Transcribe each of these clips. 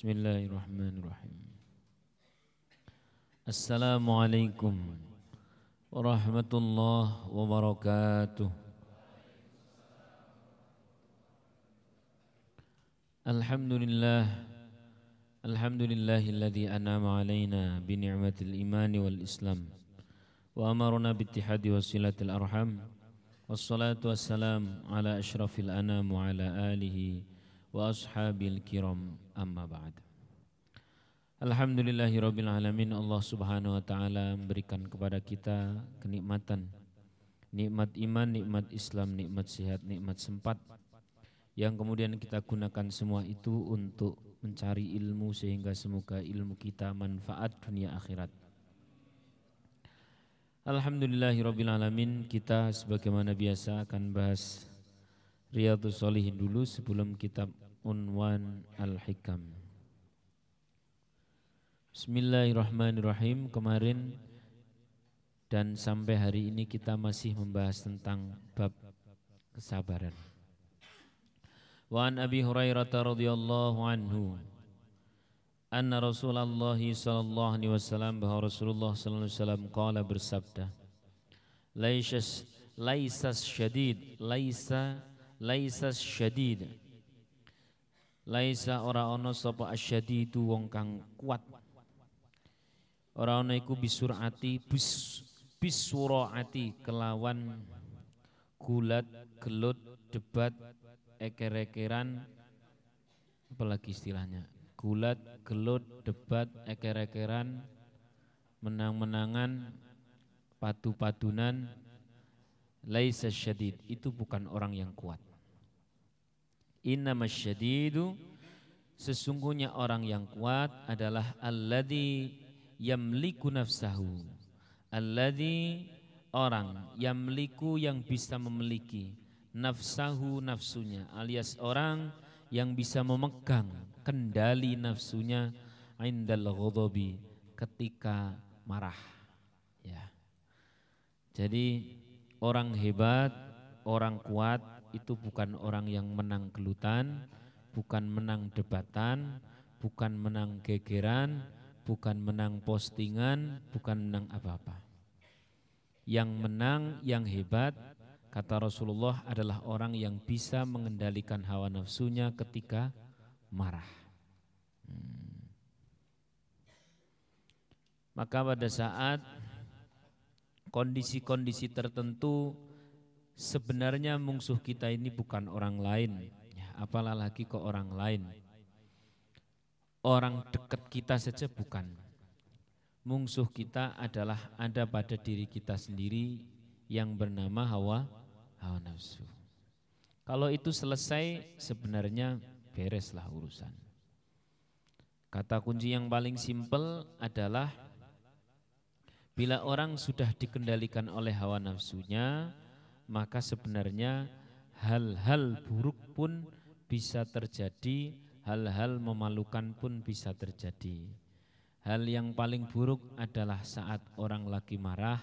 بسم الله الرحمن الرحيم. السلام عليكم ورحمة الله وبركاته. الحمد لله الحمد لله الذي أنعم علينا بنعمة الإيمان والإسلام وأمرنا باتحاد وصلة الأرحام والصلاة والسلام على أشرف الأنام وعلى آله wa ashabil kiram amma ba'd Alhamdulillahi rabbil alamin. Allah subhanahu wa ta'ala memberikan kepada kita kenikmatan. Nikmat iman, nikmat Islam, nikmat sehat, nikmat sempat. Yang kemudian kita gunakan semua itu untuk mencari ilmu sehingga semoga ilmu kita manfaat dunia akhirat. Alhamdulillahirrabbilalamin kita sebagaimana biasa akan bahas Riyadhus Shalihin dulu sebelum kitab Unwan Al-Hikam. Bismillahirrahmanirrahim. Kemarin dan sampai hari ini kita masih membahas tentang bab kesabaran. Wa an Abi Hurairah radhiyallahu anhu anna Rasulullah sallallahu alaihi wasallam bahwa Rasulullah sallallahu alaihi wasallam qala bersabda Laisas laisas syadid laisa laisa syadid. Laisa ora ana sapa asyadidu wong kang kuat. Ora ana iku bisurati bis bisuraati kelawan gulat gelut debat eker-ekeran apalagi istilahnya gulat, gelut, debat, eker-ekeran menang-menangan padu-padunan laisa syadid. Itu bukan orang yang kuat innama syadidu sesungguhnya orang yang kuat adalah alladhi yamliku nafsahu. Alladhi orang yamliku yang bisa memiliki nafsahu nafsunya alias orang yang bisa memegang kendali nafsunya indal ghadabi ketika marah. Ya. Jadi orang hebat orang kuat itu bukan orang yang menang gelutan bukan menang debatan bukan menang gegeran bukan menang postingan bukan menang apa-apa yang menang yang hebat Kata Rasulullah adalah orang yang bisa mengendalikan hawa nafsunya ketika marah. Hmm. Maka pada saat kondisi-kondisi tertentu sebenarnya musuh kita ini bukan orang lain, ya, apalah lagi ke orang lain. Orang dekat kita saja bukan. Musuh kita adalah ada pada diri kita sendiri yang bernama hawa hawa nafsu. Kalau itu selesai sebenarnya bereslah urusan. Kata kunci yang paling simpel adalah bila orang sudah dikendalikan oleh hawa nafsunya, maka sebenarnya hal-hal buruk pun bisa terjadi, hal-hal memalukan pun bisa terjadi. Hal yang paling buruk adalah saat orang lagi marah,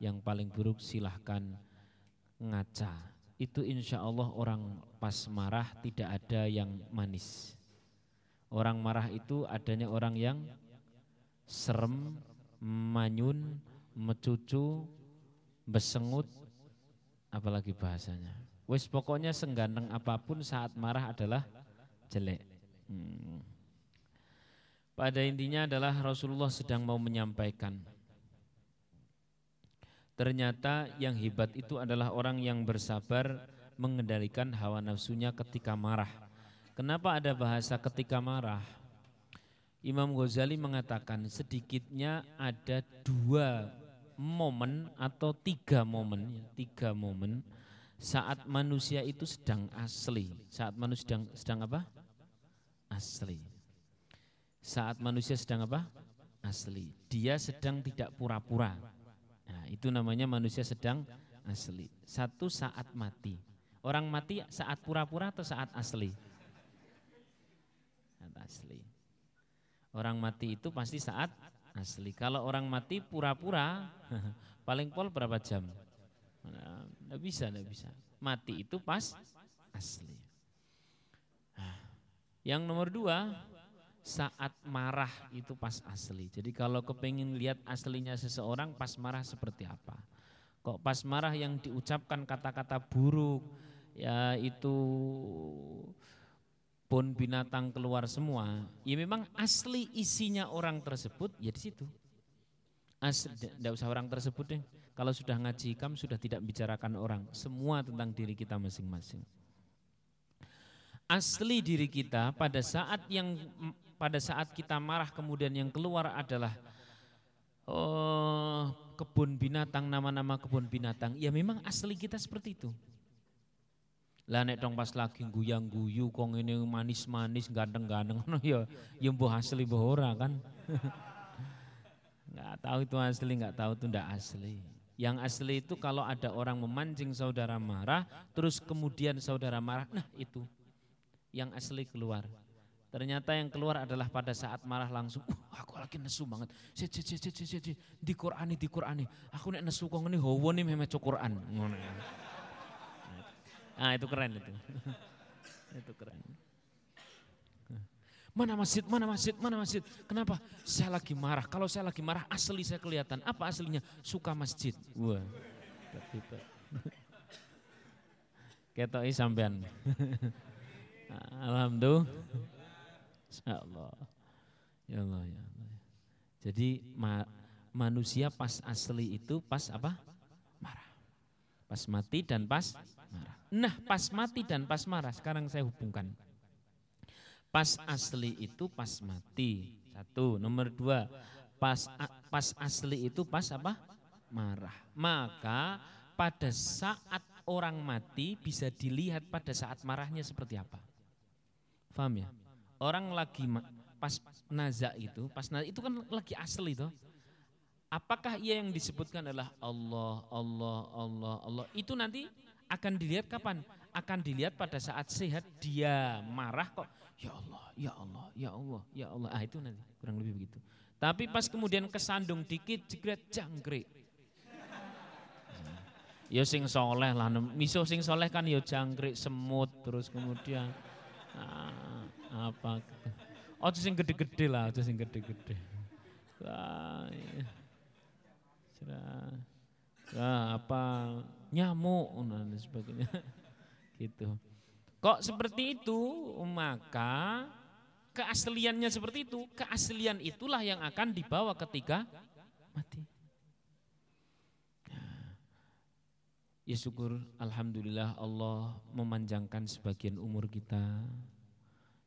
yang paling buruk silahkan ngaca. Itu insya Allah orang pas marah tidak ada yang manis. Orang marah itu adanya orang yang serem, manyun, mecucu, besengut, apalagi bahasanya. Wes pokoknya sengganteng apa pun saat marah adalah jelek. Hmm. Pada intinya adalah Rasulullah sedang mau menyampaikan Ternyata yang hebat itu adalah orang yang bersabar mengendalikan hawa nafsunya ketika marah. Kenapa ada bahasa ketika marah? Imam Ghazali mengatakan sedikitnya ada dua momen atau tiga momen, ya, tiga momen saat manusia itu sedang asli. Saat manusia sedang sedang apa? Asli. Saat manusia sedang apa? Asli. Dia sedang tidak pura-pura Nah, itu namanya manusia sedang asli. Satu saat mati. Orang mati saat pura-pura atau saat asli? Saat asli. Orang mati itu pasti saat asli. Kalau orang mati pura-pura, paling pol berapa jam? Tidak bisa, tidak bisa. Mati itu pas asli. Yang nomor dua, saat marah itu pas asli. Jadi kalau kepingin lihat aslinya seseorang pas marah seperti apa. Kok pas marah yang diucapkan kata-kata buruk, ya itu pun binatang keluar semua. Ya memang asli isinya orang tersebut ya di situ. Tidak usah orang tersebut deh. Kalau sudah ngaji kam sudah tidak bicarakan orang, semua tentang diri kita masing-masing. Asli diri kita pada saat yang pada saat kita marah kemudian yang keluar adalah oh, kebun binatang, nama-nama kebun binatang. Ya memang asli kita seperti itu. Lah nek dong pas lagi guyang guyu kong ini manis-manis ganteng-ganteng no ya ya mbuh asli mbuh ora kan. Enggak tahu itu asli, enggak tahu itu ndak asli. Yang asli itu kalau ada orang memancing saudara marah, terus kemudian saudara marah, nah itu yang asli keluar. Ternyata yang keluar adalah pada saat marah langsung, uh, aku lagi nesu banget. Sit, sit, sit, sit, sit, sit. Di Qur'ani, di Qur'ani. Aku nek nesu kok ini hawa nih memek Qur'an. Nah itu keren itu. itu keren. Mana masjid, mana masjid, mana masjid. Kenapa? Saya lagi marah. Kalau saya lagi marah asli saya kelihatan. Apa aslinya? Suka masjid. Wah. Ketoi sampean. Alhamdulillah. Ya Allah. Ya Allah, ya Allah. Jadi ma manusia pas asli itu pas apa? Marah. Pas mati dan pas. Nah, pas mati dan pas marah sekarang saya hubungkan. Pas asli itu pas mati. Satu, nomor dua, pas pas asli itu pas apa? Marah. Maka pada saat orang mati bisa dilihat pada saat marahnya seperti apa. Faham ya? orang lagi pas nazak itu, pas nazak itu kan lagi asli toh. Apakah ia yang disebutkan adalah Allah, Allah, Allah, Allah? Itu nanti akan dilihat kapan? Akan dilihat pada saat sehat dia marah kok, ya Allah, ya Allah, ya Allah, ya Allah. Ah itu nanti kurang lebih begitu. Tapi pas kemudian kesandung dikit, jegret jangkrik. Ya sing soleh lah, miso sing soleh kan ya jangkrik semut terus kemudian. Ah, apa oh sing gede-gede lah sing gede-gede wah Nah, apa? Nyamuk dan sebagainya. Gitu. Kok seperti itu maka keasliannya seperti itu. Keaslian itulah yang akan dibawa ketika mati. Ya syukur alhamdulillah Allah memanjangkan sebagian umur kita.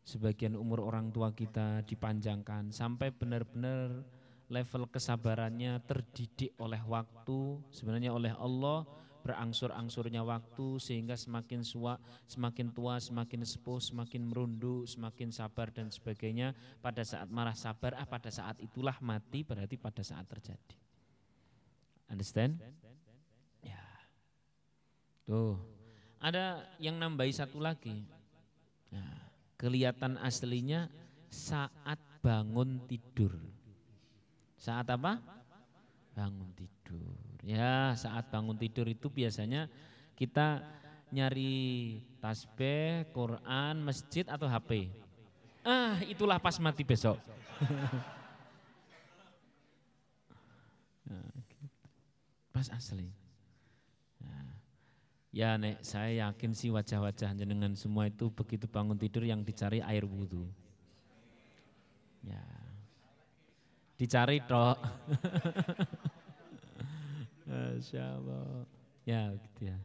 Sebagian umur orang tua kita dipanjangkan. Sampai benar-benar level kesabarannya terdidik oleh waktu sebenarnya oleh Allah berangsur-angsurnya waktu sehingga semakin sua, semakin tua, semakin sepuh, semakin merunduk, semakin sabar dan sebagainya. Pada saat marah sabar, ah pada saat itulah mati berarti pada saat terjadi. Understand? Ya. Tuh. Ada yang nambahi satu lagi. Nah, kelihatan aslinya saat bangun tidur. Saat apa? Bangun tidur. Ya, saat bangun tidur itu biasanya kita nyari tasbih, Quran, masjid atau HP. Ah, itulah pas mati besok. Nah, gitu. pas asli. Ya nek saya yakin sih wajah-wajah jenengan semua itu begitu bangun tidur yang dicari air wudhu. Ya. Dicari toh. Masya Allah. Ya gitu ya.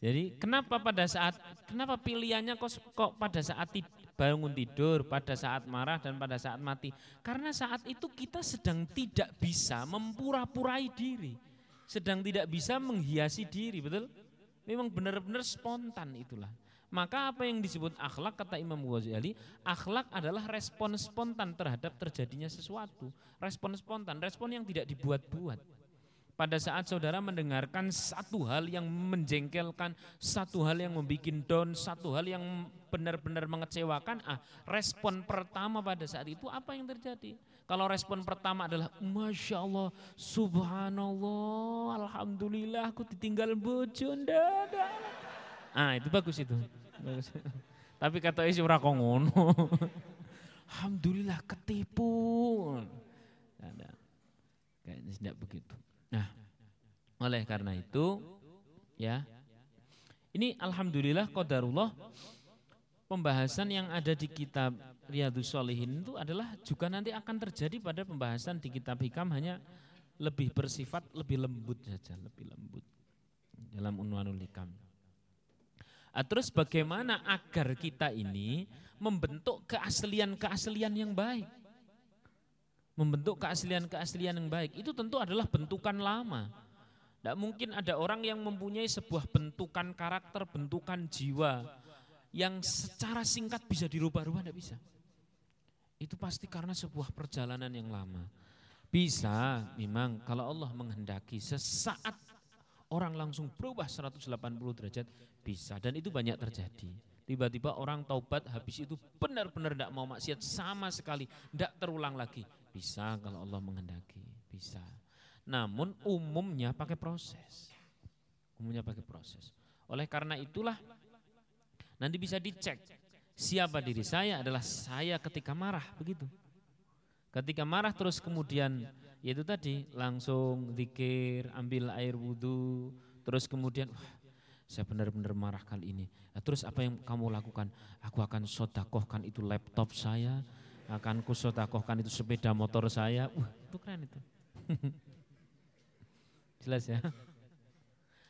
Jadi kenapa pada saat kenapa pilihannya kok kok pada saat bangun tidur, pada saat marah dan pada saat mati? Karena saat itu kita sedang tidak bisa mempura-purai diri sedang tidak bisa menghiasi diri, betul? Memang benar-benar spontan itulah. Maka apa yang disebut akhlak kata Imam Ghazali, akhlak adalah respon spontan terhadap terjadinya sesuatu. Respon spontan, respon yang tidak dibuat-buat. Pada saat saudara mendengarkan satu hal yang menjengkelkan, satu hal yang membuat down, satu hal yang benar-benar mengecewakan, ah respon pertama pada saat itu apa yang terjadi? Kalau respon pertama adalah Masya Allah, Subhanallah, Alhamdulillah aku ditinggal bojo Ah itu bagus itu. Tapi kata isi ora ngono. Alhamdulillah ketipu. Ada. Kayaknya tidak begitu. Nah, oleh karena itu ya ini alhamdulillah qadarullah pembahasan yang ada di kitab Riyadus Solihin itu adalah juga nanti akan terjadi pada pembahasan di kitab Hikam hanya lebih bersifat lebih lembut saja, lebih lembut dalam Unwanul Hikam. Nah, terus bagaimana agar kita ini membentuk keaslian-keaslian yang baik? Membentuk keaslian-keaslian yang baik itu tentu adalah bentukan lama. Tidak mungkin ada orang yang mempunyai sebuah bentukan karakter, bentukan jiwa yang secara singkat bisa dirubah-rubah, tidak bisa. Itu pasti karena sebuah perjalanan yang lama. Bisa memang kalau Allah menghendaki sesaat orang langsung berubah 180 derajat bisa dan itu banyak terjadi. Tiba-tiba orang taubat habis itu benar-benar tidak mau maksiat sama sekali, tidak terulang lagi. Bisa kalau Allah menghendaki, bisa. Namun umumnya pakai proses. Umumnya pakai proses. Oleh karena itulah nanti bisa dicek siapa diri saya adalah saya ketika marah begitu. Ketika marah terus kemudian yaitu tadi langsung zikir, ambil air wudhu, terus kemudian wah, saya benar-benar marah kali ini. Nah, terus apa yang kamu lakukan? Aku akan sodakohkan itu laptop saya, akan kusodakohkan itu sepeda motor saya. Wah itu keren itu. Jelas ya.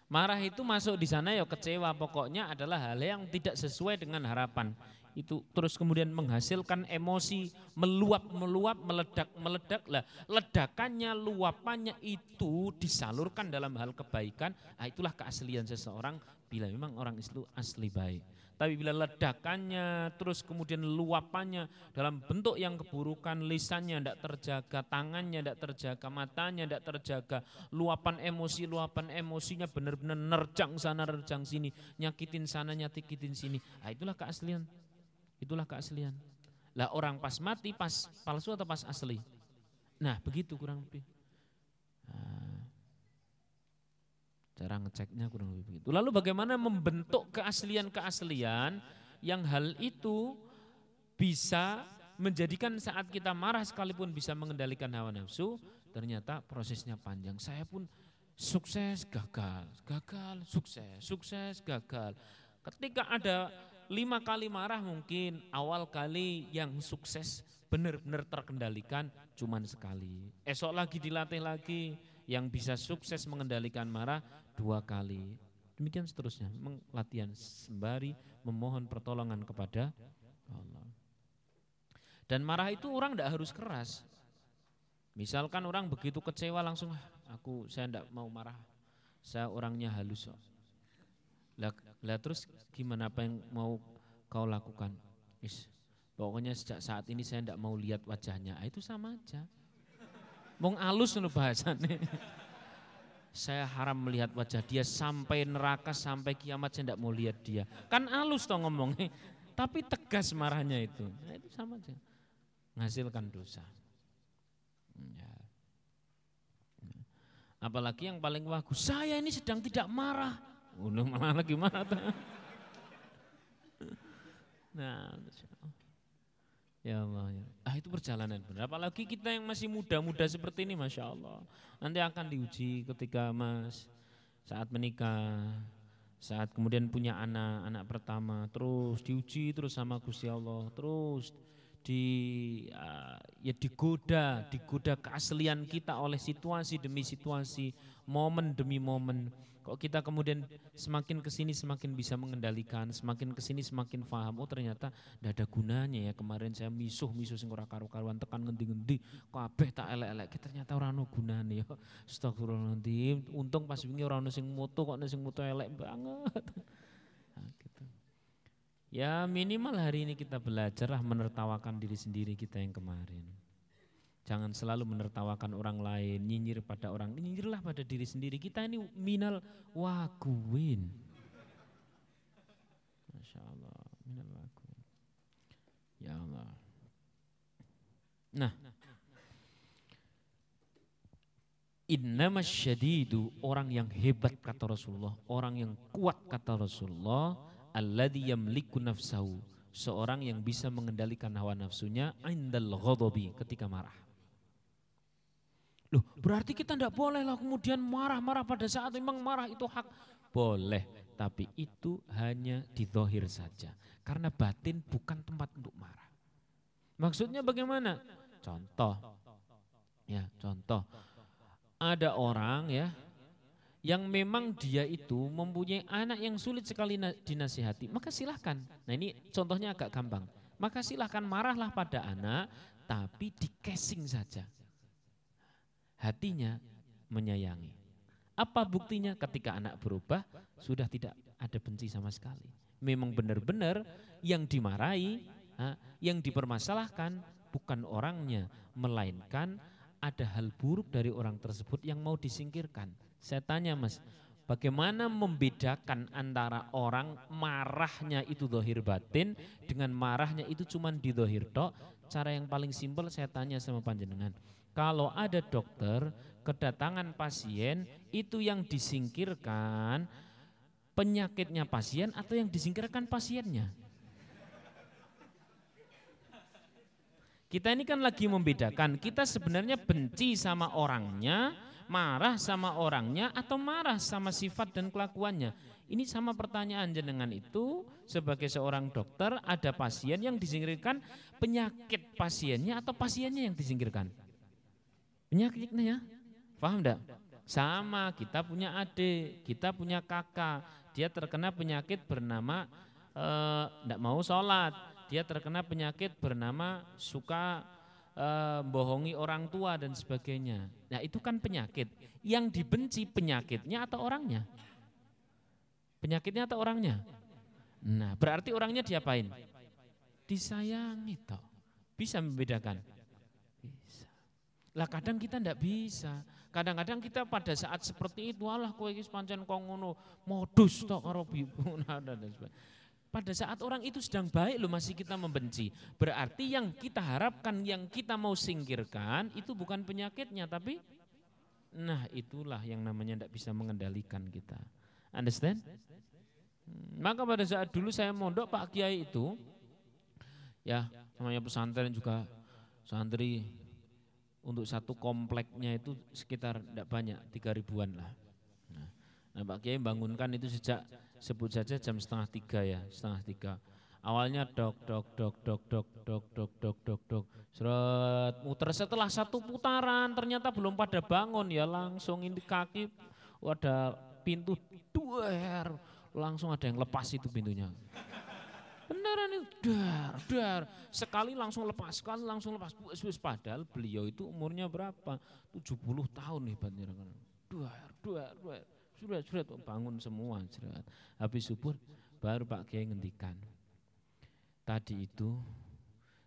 Marah itu masuk di sana ya kecewa pokoknya adalah hal yang tidak sesuai dengan harapan itu terus kemudian menghasilkan emosi meluap meluap meledak meledak. Lah ledakannya luapannya itu disalurkan dalam hal kebaikan. Nah itulah keaslian seseorang bila memang orang itu asli baik. Tapi bila ledakannya terus kemudian luapannya dalam bentuk yang keburukan lisannya tidak terjaga tangannya tidak terjaga matanya tidak terjaga luapan emosi luapan emosinya benar-benar nerjang sana nerjang sini nyakitin sana nyakitin sini. Nah, itulah keaslian Itulah keaslian. Lah orang pas mati pas palsu atau pas asli? Nah begitu kurang lebih. Nah, cara ngeceknya kurang lebih begitu. Lalu bagaimana membentuk keaslian-keaslian yang hal itu bisa menjadikan saat kita marah sekalipun bisa mengendalikan hawa nafsu, ternyata prosesnya panjang. Saya pun sukses, gagal, gagal, sukses, sukses, gagal. Ketika ada lima kali marah mungkin awal kali yang sukses benar-benar terkendalikan cuman sekali. Esok lagi dilatih lagi yang bisa sukses mengendalikan marah dua kali. Demikian seterusnya, latihan sembari memohon pertolongan kepada Allah. Dan marah itu orang tidak harus keras. Misalkan orang begitu kecewa langsung, ah, aku saya tidak mau marah, saya orangnya halus. Lah, lah terus gimana apa yang mau kau lakukan? Is, pokoknya sejak saat ini saya tidak mau lihat wajahnya. Ah, itu sama aja. Mau alus nu bahasannya. saya haram melihat wajah dia sampai neraka sampai kiamat saya tidak mau lihat dia. Kan alus toh ngomongnya. Tapi tegas marahnya itu. Nah, itu sama aja. Menghasilkan dosa. Ya. Apalagi yang paling bagus, saya ini sedang tidak marah. Udah malah lagi tuh? Nah, ya Allah ya. Ah itu perjalanan benar. Apalagi kita yang masih muda-muda seperti ini, masya Allah. Nanti akan diuji ketika mas saat menikah, saat kemudian punya anak, anak pertama, terus diuji terus sama Gusti Allah, terus di uh, ya digoda, digoda keaslian kita oleh situasi demi situasi, momen demi momen. Kok kita kemudian semakin ke sini semakin bisa mengendalikan, semakin ke sini semakin paham. Oh ternyata tidak ada gunanya ya kemarin saya misuh misuh sing ora karu-karuan tekan ngendi-ngendi, kabeh tak elek-elek. Ternyata ora ono gunane ya. Astagfirullahaladzim. Untung pas wingi ora ono sing moto kok sing moto elek banget. Nah, gitu. Ya minimal hari ini kita belajarlah menertawakan diri sendiri kita yang kemarin. Jangan selalu menertawakan orang lain, nyinyir pada orang, nyinyirlah pada diri sendiri. Kita ini minal wakuin. Masya Allah, minal wakuin. Ya Allah. Nah, Innama syadidu orang yang hebat kata Rasulullah, orang yang kuat kata Rasulullah, alladhi yamliku nafsahu, seorang yang bisa mengendalikan hawa nafsunya indal ghadabi ketika marah. Loh, berarti kita tidak boleh lah kemudian marah-marah pada saat memang marah itu hak. Boleh, tapi itu hanya di dohir saja. Karena batin bukan tempat untuk marah. Maksudnya bagaimana? Contoh, ya contoh. Ada orang ya yang memang dia itu mempunyai anak yang sulit sekali dinasihati, maka silahkan. Nah ini contohnya agak gampang. Maka silahkan marahlah pada anak, tapi di casing saja. Hatinya menyayangi. Apa buktinya ketika anak berubah, sudah tidak ada benci sama sekali. Memang benar-benar yang dimarahi, yang dipermasalahkan bukan orangnya, melainkan ada hal buruk dari orang tersebut yang mau disingkirkan saya tanya mas, bagaimana membedakan antara orang marahnya itu dohir batin dengan marahnya itu cuma di dohir tok? Cara yang paling simpel saya tanya sama panjenengan. Kalau ada dokter kedatangan pasien itu yang disingkirkan penyakitnya pasien atau yang disingkirkan pasiennya? Kita ini kan lagi membedakan, kita sebenarnya benci sama orangnya, marah sama orangnya atau marah sama sifat dan kelakuannya? Ini sama pertanyaan jenengan itu sebagai seorang dokter ada pasien yang disingkirkan penyakit pasiennya atau pasiennya yang disingkirkan? Penyakitnya ya? Paham enggak? Sama kita punya adik, kita punya kakak, dia terkena penyakit bernama enggak eh, mau sholat, dia terkena penyakit bernama suka uh, bohongi orang tua dan sebagainya. Nah itu kan penyakit. Yang dibenci penyakitnya atau orangnya? Penyakitnya atau orangnya? Nah berarti orangnya diapain? Disayangi toh. Bisa membedakan? Lah kadang kita ndak bisa. Kadang-kadang kita pada saat seperti itu, Allah kowe iki pancen kok ngono, modus tok karo sebagainya. Pada saat orang itu sedang baik loh masih kita membenci. Berarti yang kita harapkan, yang kita mau singkirkan itu bukan penyakitnya tapi nah itulah yang namanya tidak bisa mengendalikan kita. Understand? Hmm, maka pada saat dulu saya mondok Pak Kiai itu ya namanya pesantren juga santri untuk satu kompleknya itu sekitar tidak banyak tiga ribuan lah. Nah, nah Pak Kiai bangunkan itu sejak sebut saja jam setengah tiga ya, setengah tiga. Awalnya dok, dok, dok, dok, dok, dok, dok, dok, dok, dok. Seret, muter setelah satu putaran ternyata belum pada bangun ya langsung ini kaki ada pintu duer, langsung ada yang lepas itu pintunya. Beneran itu dar, dar. Sekali langsung lepas, sekali langsung lepas. Wis padahal beliau itu umurnya berapa? 70 tahun nih hebatnya. Duar, duar, duar surat surat bangun semua surat. Habis subuh baru Pak Kiai ngendikan. Tadi itu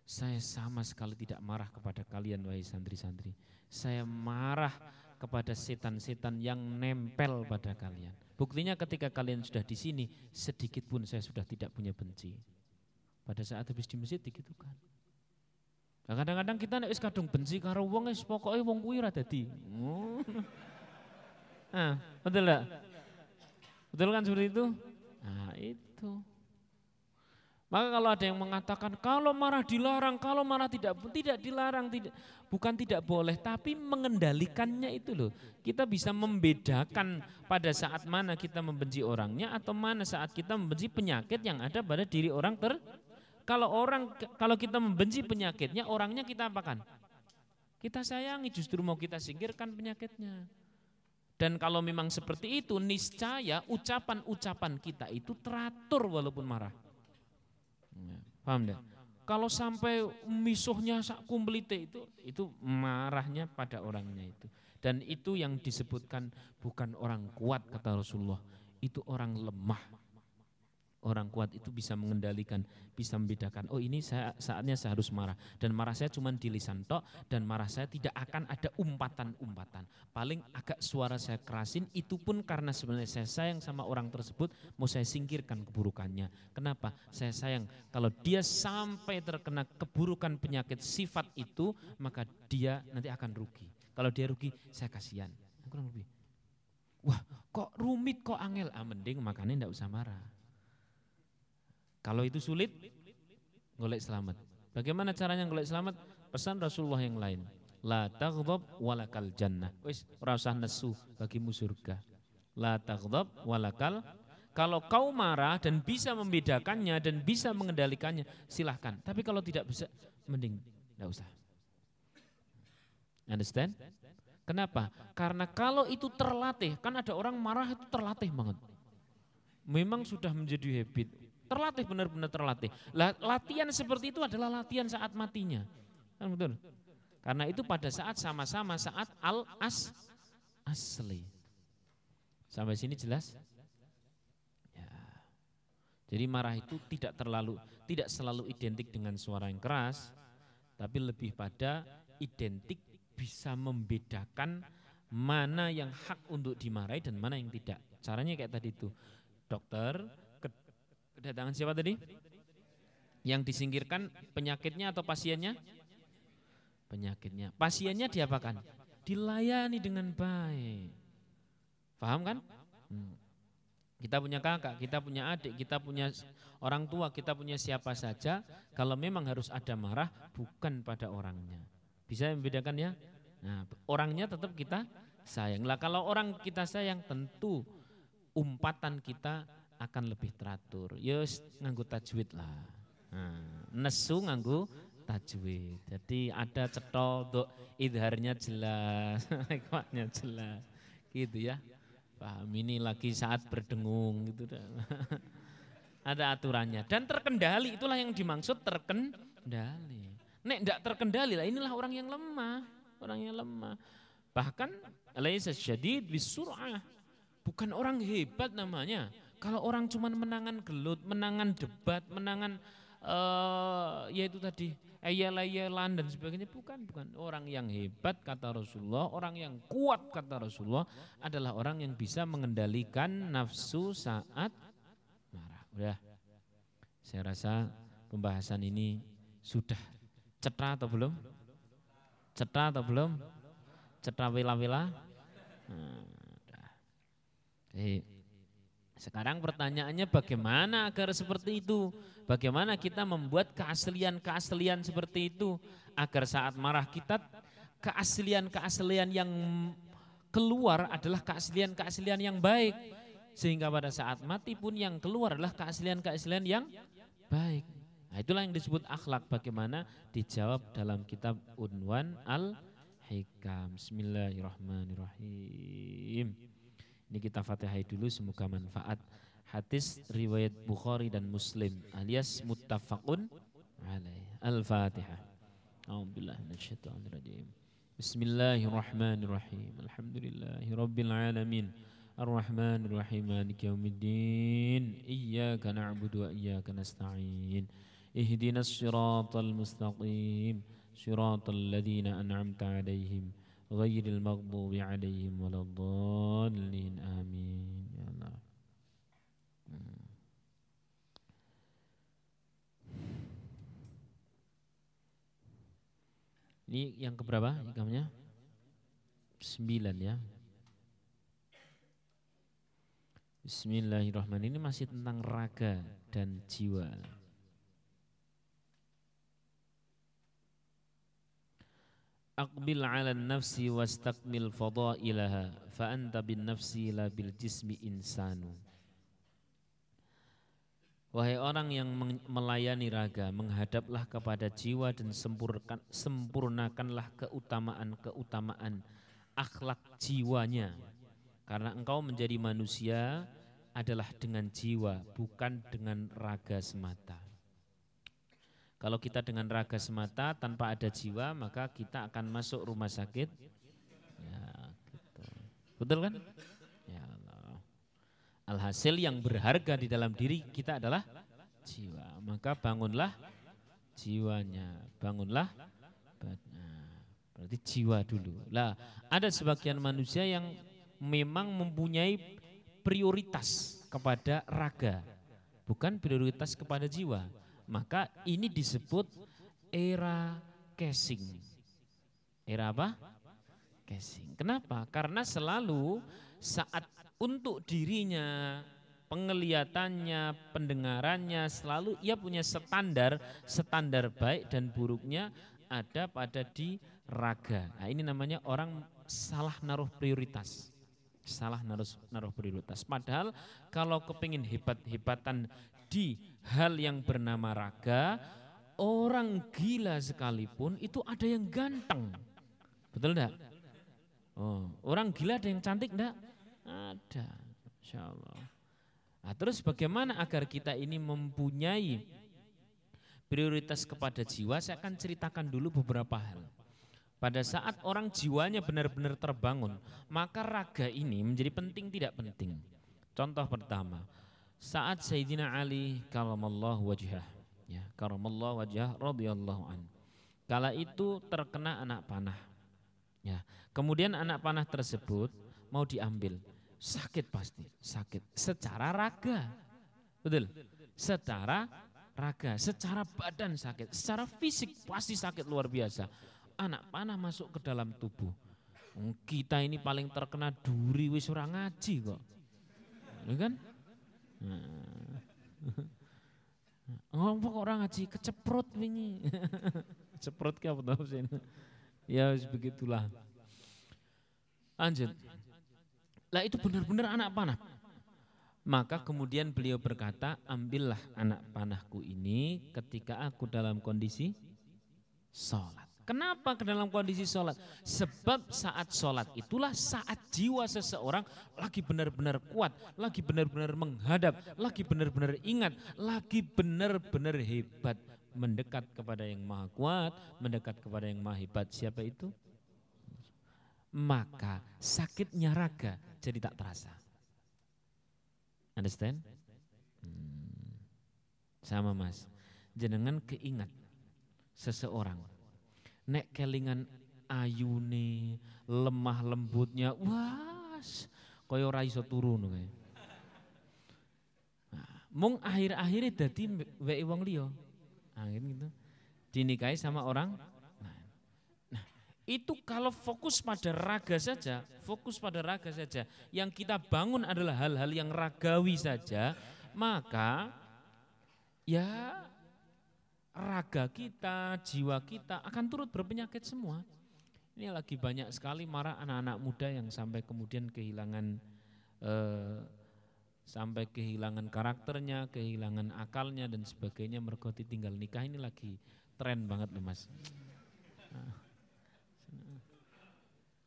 saya sama sekali tidak marah kepada kalian wahai santri-santri. Saya marah kepada setan-setan yang nempel pada kalian. Buktinya ketika kalian sudah di sini, sedikit pun saya sudah tidak punya benci. Pada saat habis di masjid gitu kan. Nah, kadang-kadang kita nek wis kadung benci karo wong wis pokoke wong kuwi ora dadi. Oh. Nah, betul enggak? Betul kan seperti itu? Nah, itu. Maka kalau ada yang mengatakan kalau marah dilarang, kalau marah tidak tidak dilarang, tidak bukan tidak boleh, tapi mengendalikannya itu loh. Kita bisa membedakan pada saat mana kita membenci orangnya atau mana saat kita membenci penyakit yang ada pada diri orang ter kalau orang kalau kita membenci penyakitnya, orangnya kita apakan? Kita sayangi, justru mau kita singkirkan penyakitnya. Dan kalau memang seperti itu, niscaya ucapan-ucapan kita itu teratur walaupun marah. Ya, paham deh? Kalau sampai misuhnya kumplite itu, itu marahnya pada orangnya itu. Dan itu yang disebutkan bukan orang kuat kata Rasulullah, itu orang lemah orang kuat itu bisa mengendalikan, bisa membedakan. Oh ini saya saatnya saya harus marah dan marah saya cuma di lisan tok dan marah saya tidak akan ada umpatan-umpatan. Paling agak suara saya kerasin itu pun karena sebenarnya saya sayang sama orang tersebut mau saya singkirkan keburukannya. Kenapa? Saya sayang kalau dia sampai terkena keburukan penyakit sifat itu maka dia nanti akan rugi. Kalau dia rugi saya kasihan. Kurang lebih. Wah, kok rumit kok angel? Ah mending makanya ndak usah marah. Kalau itu sulit, golek selamat. Bagaimana caranya golek selamat? Pesan Rasulullah yang lain. La taghdab walakal jannah. Wis nesu bagimu surga. La taghdab walakal kalau kau marah dan bisa membedakannya dan bisa mengendalikannya, silahkan. Tapi kalau tidak bisa, mending tidak usah. Understand? Kenapa? Karena kalau itu terlatih, kan ada orang marah itu terlatih banget. Memang sudah menjadi habit. Terlatih benar-benar terlatih. Latihan seperti itu adalah latihan saat matinya. Kan betul? Karena itu pada saat sama-sama saat al-as asli. Sampai sini jelas? Jadi marah itu tidak terlalu tidak selalu identik dengan suara yang keras, tapi lebih pada identik bisa membedakan mana yang hak untuk dimarahi dan mana yang tidak. Caranya kayak tadi itu. Dokter kedatangan siapa tadi? Yang disingkirkan penyakitnya atau pasiennya? Penyakitnya. Pasiennya diapakan? Dilayani dengan baik. Paham kan? Hmm. Kita punya kakak, kita punya adik, kita punya orang tua, kita punya siapa saja. Kalau memang harus ada marah, bukan pada orangnya. Bisa membedakan ya? Nah, orangnya tetap kita sayang. Lah kalau orang kita sayang, tentu umpatan kita akan lebih teratur. Yus nganggu tajwid lah. Nah, nesu nganggu tajwid. Jadi ada cetol untuk idharnya jelas, hikmahnya jelas. Gitu ya. Paham ini lagi saat berdengung gitu. Ada aturannya dan terkendali itulah yang dimaksud terkendali. Nek tidak terkendali lah inilah orang yang lemah, orang yang lemah. Bahkan laisa syadid bisur'ah. Bukan orang hebat namanya. Kalau orang cuma menangan gelut, menangan debat, menangan uh, ya itu tadi ayel-ayelan dan sebagainya bukan bukan. Orang yang hebat kata Rasulullah orang yang kuat kata Rasulullah adalah orang yang bisa mengendalikan nafsu saat marah. Udah. Saya rasa pembahasan ini sudah cetra atau belum? Cetra atau belum? Cetra wila-wila nah, sekarang pertanyaannya bagaimana agar seperti itu? Bagaimana kita membuat keaslian-keaslian seperti itu agar saat marah kita keaslian-keaslian yang keluar adalah keaslian-keaslian yang baik sehingga pada saat mati pun yang keluar adalah keaslian-keaslian yang baik. Nah, itulah yang disebut akhlak bagaimana dijawab dalam kitab Unwan Al-Hikam. Bismillahirrahmanirrahim. Ini kita fatihai dulu semoga manfaat. Hadis riwayat Bukhari dan Muslim alias muttafaqun alaih. Al-Fatihah. A'udzubillahi minasyaitonir rajim. Bismillahirrahmanirrahim. Alhamdulillahi rabbil alamin. الرحمن الرحيم مالك يوم الدين إياك نعبد وإياك نستعين اهدنا الصراط المستقيم صراط الذين أنعمت عليهم ghairil المغضوب alaihim ولا amin ya Allah hmm. Ini yang keberapa ikamnya? Sembilan ya. Bismillahirrahmanirrahim. Ini masih tentang raga dan jiwa. Aqbil ala nafsi wastakmil fadailaha fa anta bin nafsi la bil jismi insanu. Wahai orang yang melayani raga, menghadaplah kepada jiwa dan sempurnakanlah keutamaan-keutamaan akhlak jiwanya. Karena engkau menjadi manusia adalah dengan jiwa, bukan dengan raga semata. Kalau kita dengan raga semata tanpa ada jiwa, maka kita akan masuk rumah sakit. Ya, gitu. Betul kan? Ya Allah. Alhasil yang berharga di dalam diri kita adalah jiwa. Maka bangunlah jiwanya, bangunlah berarti jiwa dulu. Lah, ada sebagian manusia yang memang mempunyai prioritas kepada raga, bukan prioritas kepada jiwa. Maka ini disebut era casing. Era apa? Casing. Kenapa? Karena selalu saat untuk dirinya pengelihatannya, pendengarannya selalu ia punya standar, standar baik dan buruknya ada pada di raga. Nah, ini namanya orang salah naruh prioritas. Salah naruh, naruh prioritas. Padahal kalau kepingin hebat-hebatan di hal yang bernama raga, orang gila sekalipun itu ada yang ganteng. Betul enggak? Oh, orang gila ada yang cantik enggak? Ada. Insya Allah. Nah, terus bagaimana agar kita ini mempunyai prioritas kepada jiwa? Saya akan ceritakan dulu beberapa hal. Pada saat orang jiwanya benar-benar terbangun, maka raga ini menjadi penting tidak penting. Contoh pertama, saat Sayyidina Ali karamallahu wajhah, ya, karamallahu wajhah radhiyallahu an. Kala itu terkena anak panah. Ya, kemudian anak panah tersebut mau diambil. Sakit pasti, sakit secara raga. Betul? Secara raga, secara badan sakit, secara fisik pasti sakit luar biasa anak panah masuk ke dalam tubuh. Kita ini paling terkena duri wis ngaji kok. Kan? Ngomong kok orang ngaji keceprot wingi. Ceprot ke apa tahu sih? Ya begitulah. Lanjut. Lah itu benar-benar anak panah. Maka kemudian beliau berkata, ambillah anak panahku ini ketika aku dalam kondisi sholat. Kenapa ke dalam kondisi sholat? Sebab saat sholat itulah saat jiwa seseorang lagi benar-benar kuat, lagi benar-benar menghadap, lagi benar-benar ingat, lagi benar-benar hebat. Mendekat kepada yang maha kuat, mendekat kepada yang maha hebat. Siapa itu? Maka sakitnya raga jadi tak terasa. Understand? Hmm. Sama mas. Jenengan keingat seseorang nek kelingan ayune, lemah lembutnya, was, kaya ora iso turun kae. Nah, mung akhir-akhir dadi weke wong liya. Nah, gitu. Dinikahi sama orang nah, nah, itu kalau fokus pada raga saja, fokus pada raga saja, yang kita bangun adalah hal-hal yang ragawi saja, maka ya raga kita, jiwa kita akan turut berpenyakit semua. Ini lagi banyak sekali marah anak-anak muda yang sampai kemudian kehilangan eh, sampai kehilangan karakternya, kehilangan akalnya dan sebagainya mergo tinggal nikah ini lagi tren banget loh Mas.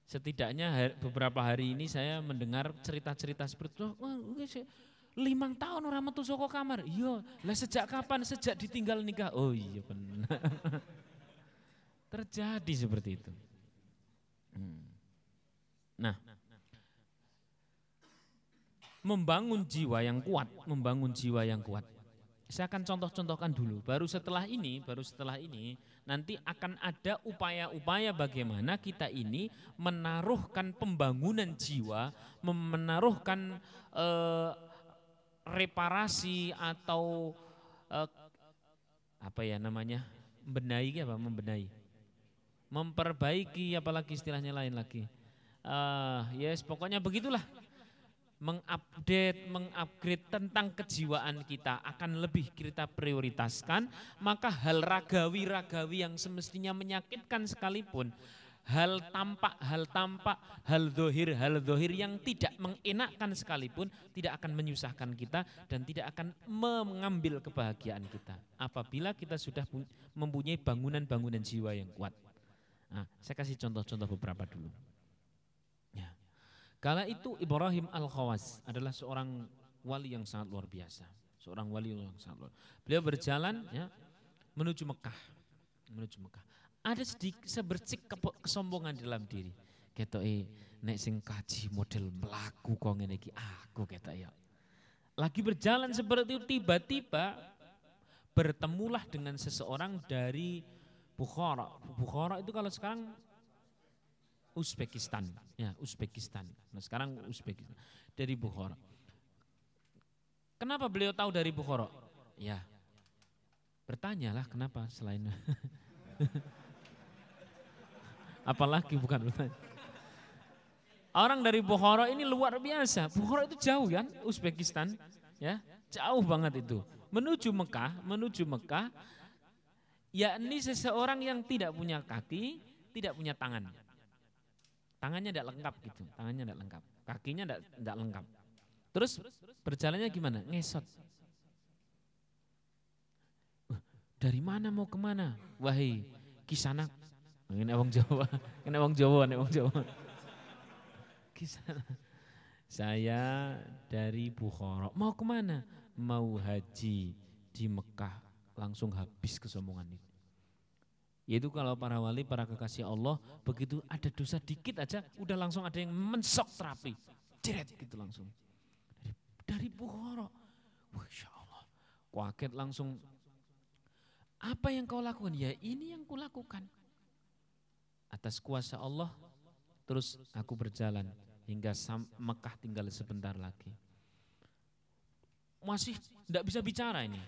Setidaknya beberapa hari ini saya mendengar cerita-cerita seperti itu. Limang tahun orang metu soko kamar. Iya, lah sejak kapan? Sejak ditinggal nikah. Oh iya benar. Terjadi seperti itu. Hmm. Nah, membangun jiwa yang kuat, membangun jiwa yang kuat. Saya akan contoh-contohkan dulu. Baru setelah ini, baru setelah ini nanti akan ada upaya-upaya bagaimana kita ini menaruhkan pembangunan jiwa, menaruhkan eh, reparasi atau uh, apa ya namanya membenahi apa? Membenahi. Memperbaiki apalagi istilahnya lain lagi. Uh, yes pokoknya begitulah. Mengupdate, mengupgrade tentang kejiwaan kita akan lebih kita prioritaskan, maka hal ragawi-ragawi yang semestinya menyakitkan sekalipun hal tampak, hal tampak, hal dohir, hal dohir yang tidak mengenakkan sekalipun tidak akan menyusahkan kita dan tidak akan mengambil kebahagiaan kita. Apabila kita sudah mempunyai bangunan-bangunan jiwa yang kuat. Nah, saya kasih contoh-contoh beberapa dulu. Ya. Kala itu Ibrahim Al-Khawas adalah seorang wali yang sangat luar biasa. Seorang wali yang sangat luar. Beliau berjalan ya menuju Mekah. Menuju Mekah ada sedikit sebercik kesombongan di dalam diri. Ketok eh nek sing kaji model melaku kok ngene iki aku ketok ya. Lagi berjalan seperti itu tiba-tiba bertemulah dengan seseorang dari Bukhara. Bukhara itu kalau sekarang Uzbekistan, ya Uzbekistan. Nah sekarang Uzbekistan dari Bukhara. Kenapa beliau tahu dari Bukhara? Ya, bertanyalah kenapa selain Apalagi bukan Orang dari Bukhara ini luar biasa. Bukhara itu jauh kan, Uzbekistan. ya jauh banget itu. Menuju Mekah, menuju Mekah, yakni seseorang yang tidak punya kaki, tidak punya tangan. Tangannya tidak lengkap gitu, tangannya tidak lengkap, kakinya tidak, tidak lengkap. Terus berjalannya gimana? Ngesot. Dari mana mau ke mana? Wahai kisanak. Ini wong Jawa, ini wong Jawa, ini wong Jawa. Kisanak. Saya dari Bukhara. Mau ke mana? Mau haji di Mekah. Langsung habis kesombongan itu. Yaitu kalau para wali, para kekasih Allah, begitu ada dosa dikit aja, udah langsung ada yang mensok terapi. Jeret gitu langsung. Dari, dari Bukhara. Masya Allah. Langsung. Apa yang kau lakukan? Ya ini yang kulakukan. Atas kuasa Allah, terus aku berjalan hingga Mekah tinggal sebentar lagi. Masih tidak bisa bicara ini.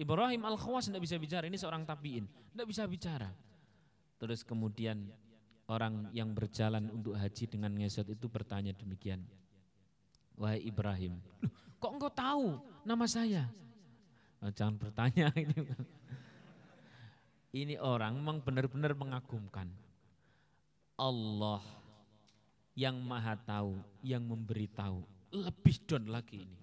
Ibrahim Al-Khawas tidak bisa bicara, ini seorang tabiin, tidak bisa bicara. Terus kemudian orang yang berjalan untuk haji dengan ngesot itu bertanya demikian. Wahai Ibrahim, kok engkau tahu nama saya? Oh, jangan bertanya ini. Ini orang memang benar-benar mengagumkan. Allah yang maha tahu, yang memberitahu. Lebih don lagi ini.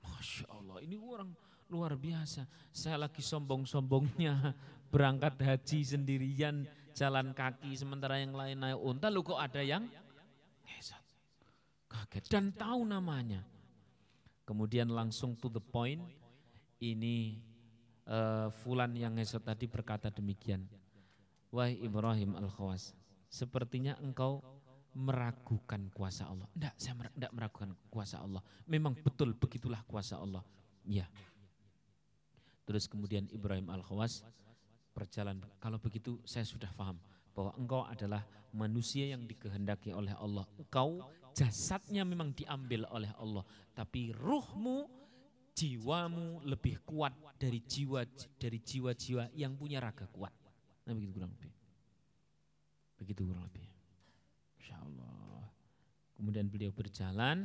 Masya Allah, ini orang luar biasa. Saya lagi sombong-sombongnya berangkat haji sendirian, jalan kaki, sementara yang lain naik unta, lu kok ada yang ngesot. Kaget dan tahu namanya. Kemudian langsung to the point, ini uh, Fulan yang ngesot tadi berkata demikian. Wahai Ibrahim Al-Khawas, sepertinya engkau meragukan kuasa Allah. Tidak, saya tidak meragukan kuasa Allah. Memang betul begitulah kuasa Allah. Ya. Terus kemudian Ibrahim Al-Khawas berjalan. Kalau begitu saya sudah paham bahwa engkau adalah manusia yang dikehendaki oleh Allah. Engkau jasadnya memang diambil oleh Allah, tapi ruhmu, jiwamu lebih kuat dari jiwa dari jiwa-jiwa yang punya raga kuat. Nah begitu kurang lebih. Begitu kurang lebih. Masya Allah. Kemudian beliau berjalan,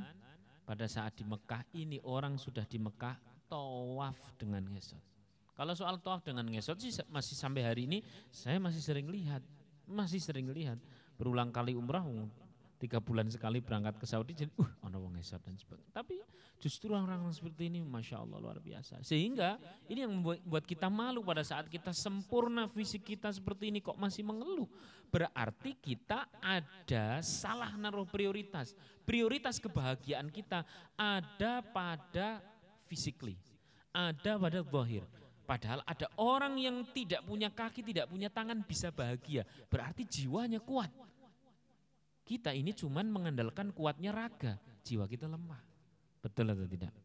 pada saat di Mekah ini orang sudah di Mekah tawaf dengan ngesot. Kalau soal tawaf dengan ngesot sih masih sampai hari ini saya masih sering lihat, masih sering lihat. Berulang kali umrah tiga bulan sekali berangkat ke Saudi jadi uh ada wong ngesot dan sebagainya. Tapi justru orang-orang seperti ini masya Allah luar biasa. Sehingga ini yang membuat kita malu pada saat kita sempurna fisik kita seperti ini kok masih mengeluh. Berarti kita ada salah naruh prioritas. Prioritas kebahagiaan kita ada pada physically, ada pada zahir. Padahal ada orang yang tidak punya kaki, tidak punya tangan bisa bahagia. Berarti jiwanya kuat. Kita ini cuman mengandalkan kuatnya raga, jiwa kita lemah. Betul atau tidak?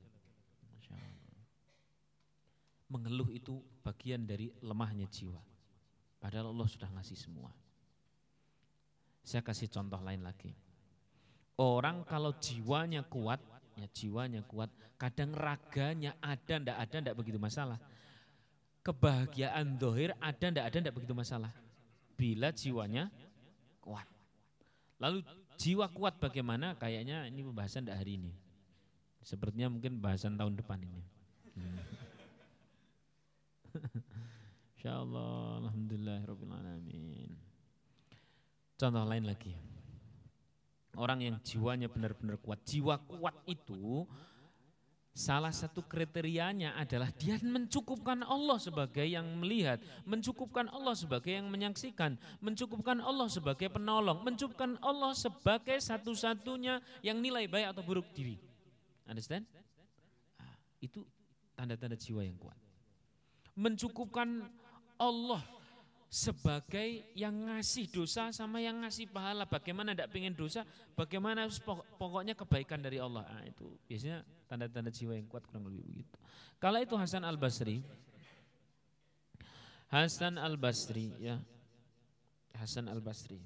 Mengeluh itu bagian dari lemahnya jiwa. Padahal Allah sudah ngasih semua. Saya kasih contoh lain lagi. Orang kalau jiwanya kuat, ya jiwanya kuat, kadang raganya ada, ndak ada, ndak begitu masalah. Kebahagiaan dohir ada, ndak ada, ndak begitu masalah. Bila jiwanya kuat. Lalu jiwa kuat bagaimana? Kayaknya ini pembahasan tidak hari ini. Sepertinya mungkin bahasan tahun depan ini. Hmm. Insyaallah, alhamdulillah alamin. Contoh lain lagi. Orang yang jiwanya benar-benar kuat. Jiwa kuat itu Salah satu kriterianya adalah dia mencukupkan Allah sebagai yang melihat, mencukupkan Allah sebagai yang menyaksikan, mencukupkan Allah sebagai penolong, mencukupkan Allah sebagai satu-satunya yang nilai baik atau buruk diri. Understand? Nah, itu tanda-tanda jiwa yang kuat. Mencukupkan Allah sebagai yang ngasih dosa sama yang ngasih pahala. Bagaimana tidak pengen dosa, bagaimana pokoknya kebaikan dari Allah. Nah, itu biasanya tanda-tanda jiwa yang kuat kurang lebih begitu. Kalau itu Hasan Al Basri, Hasan Al Basri ya, Hasan Al Basri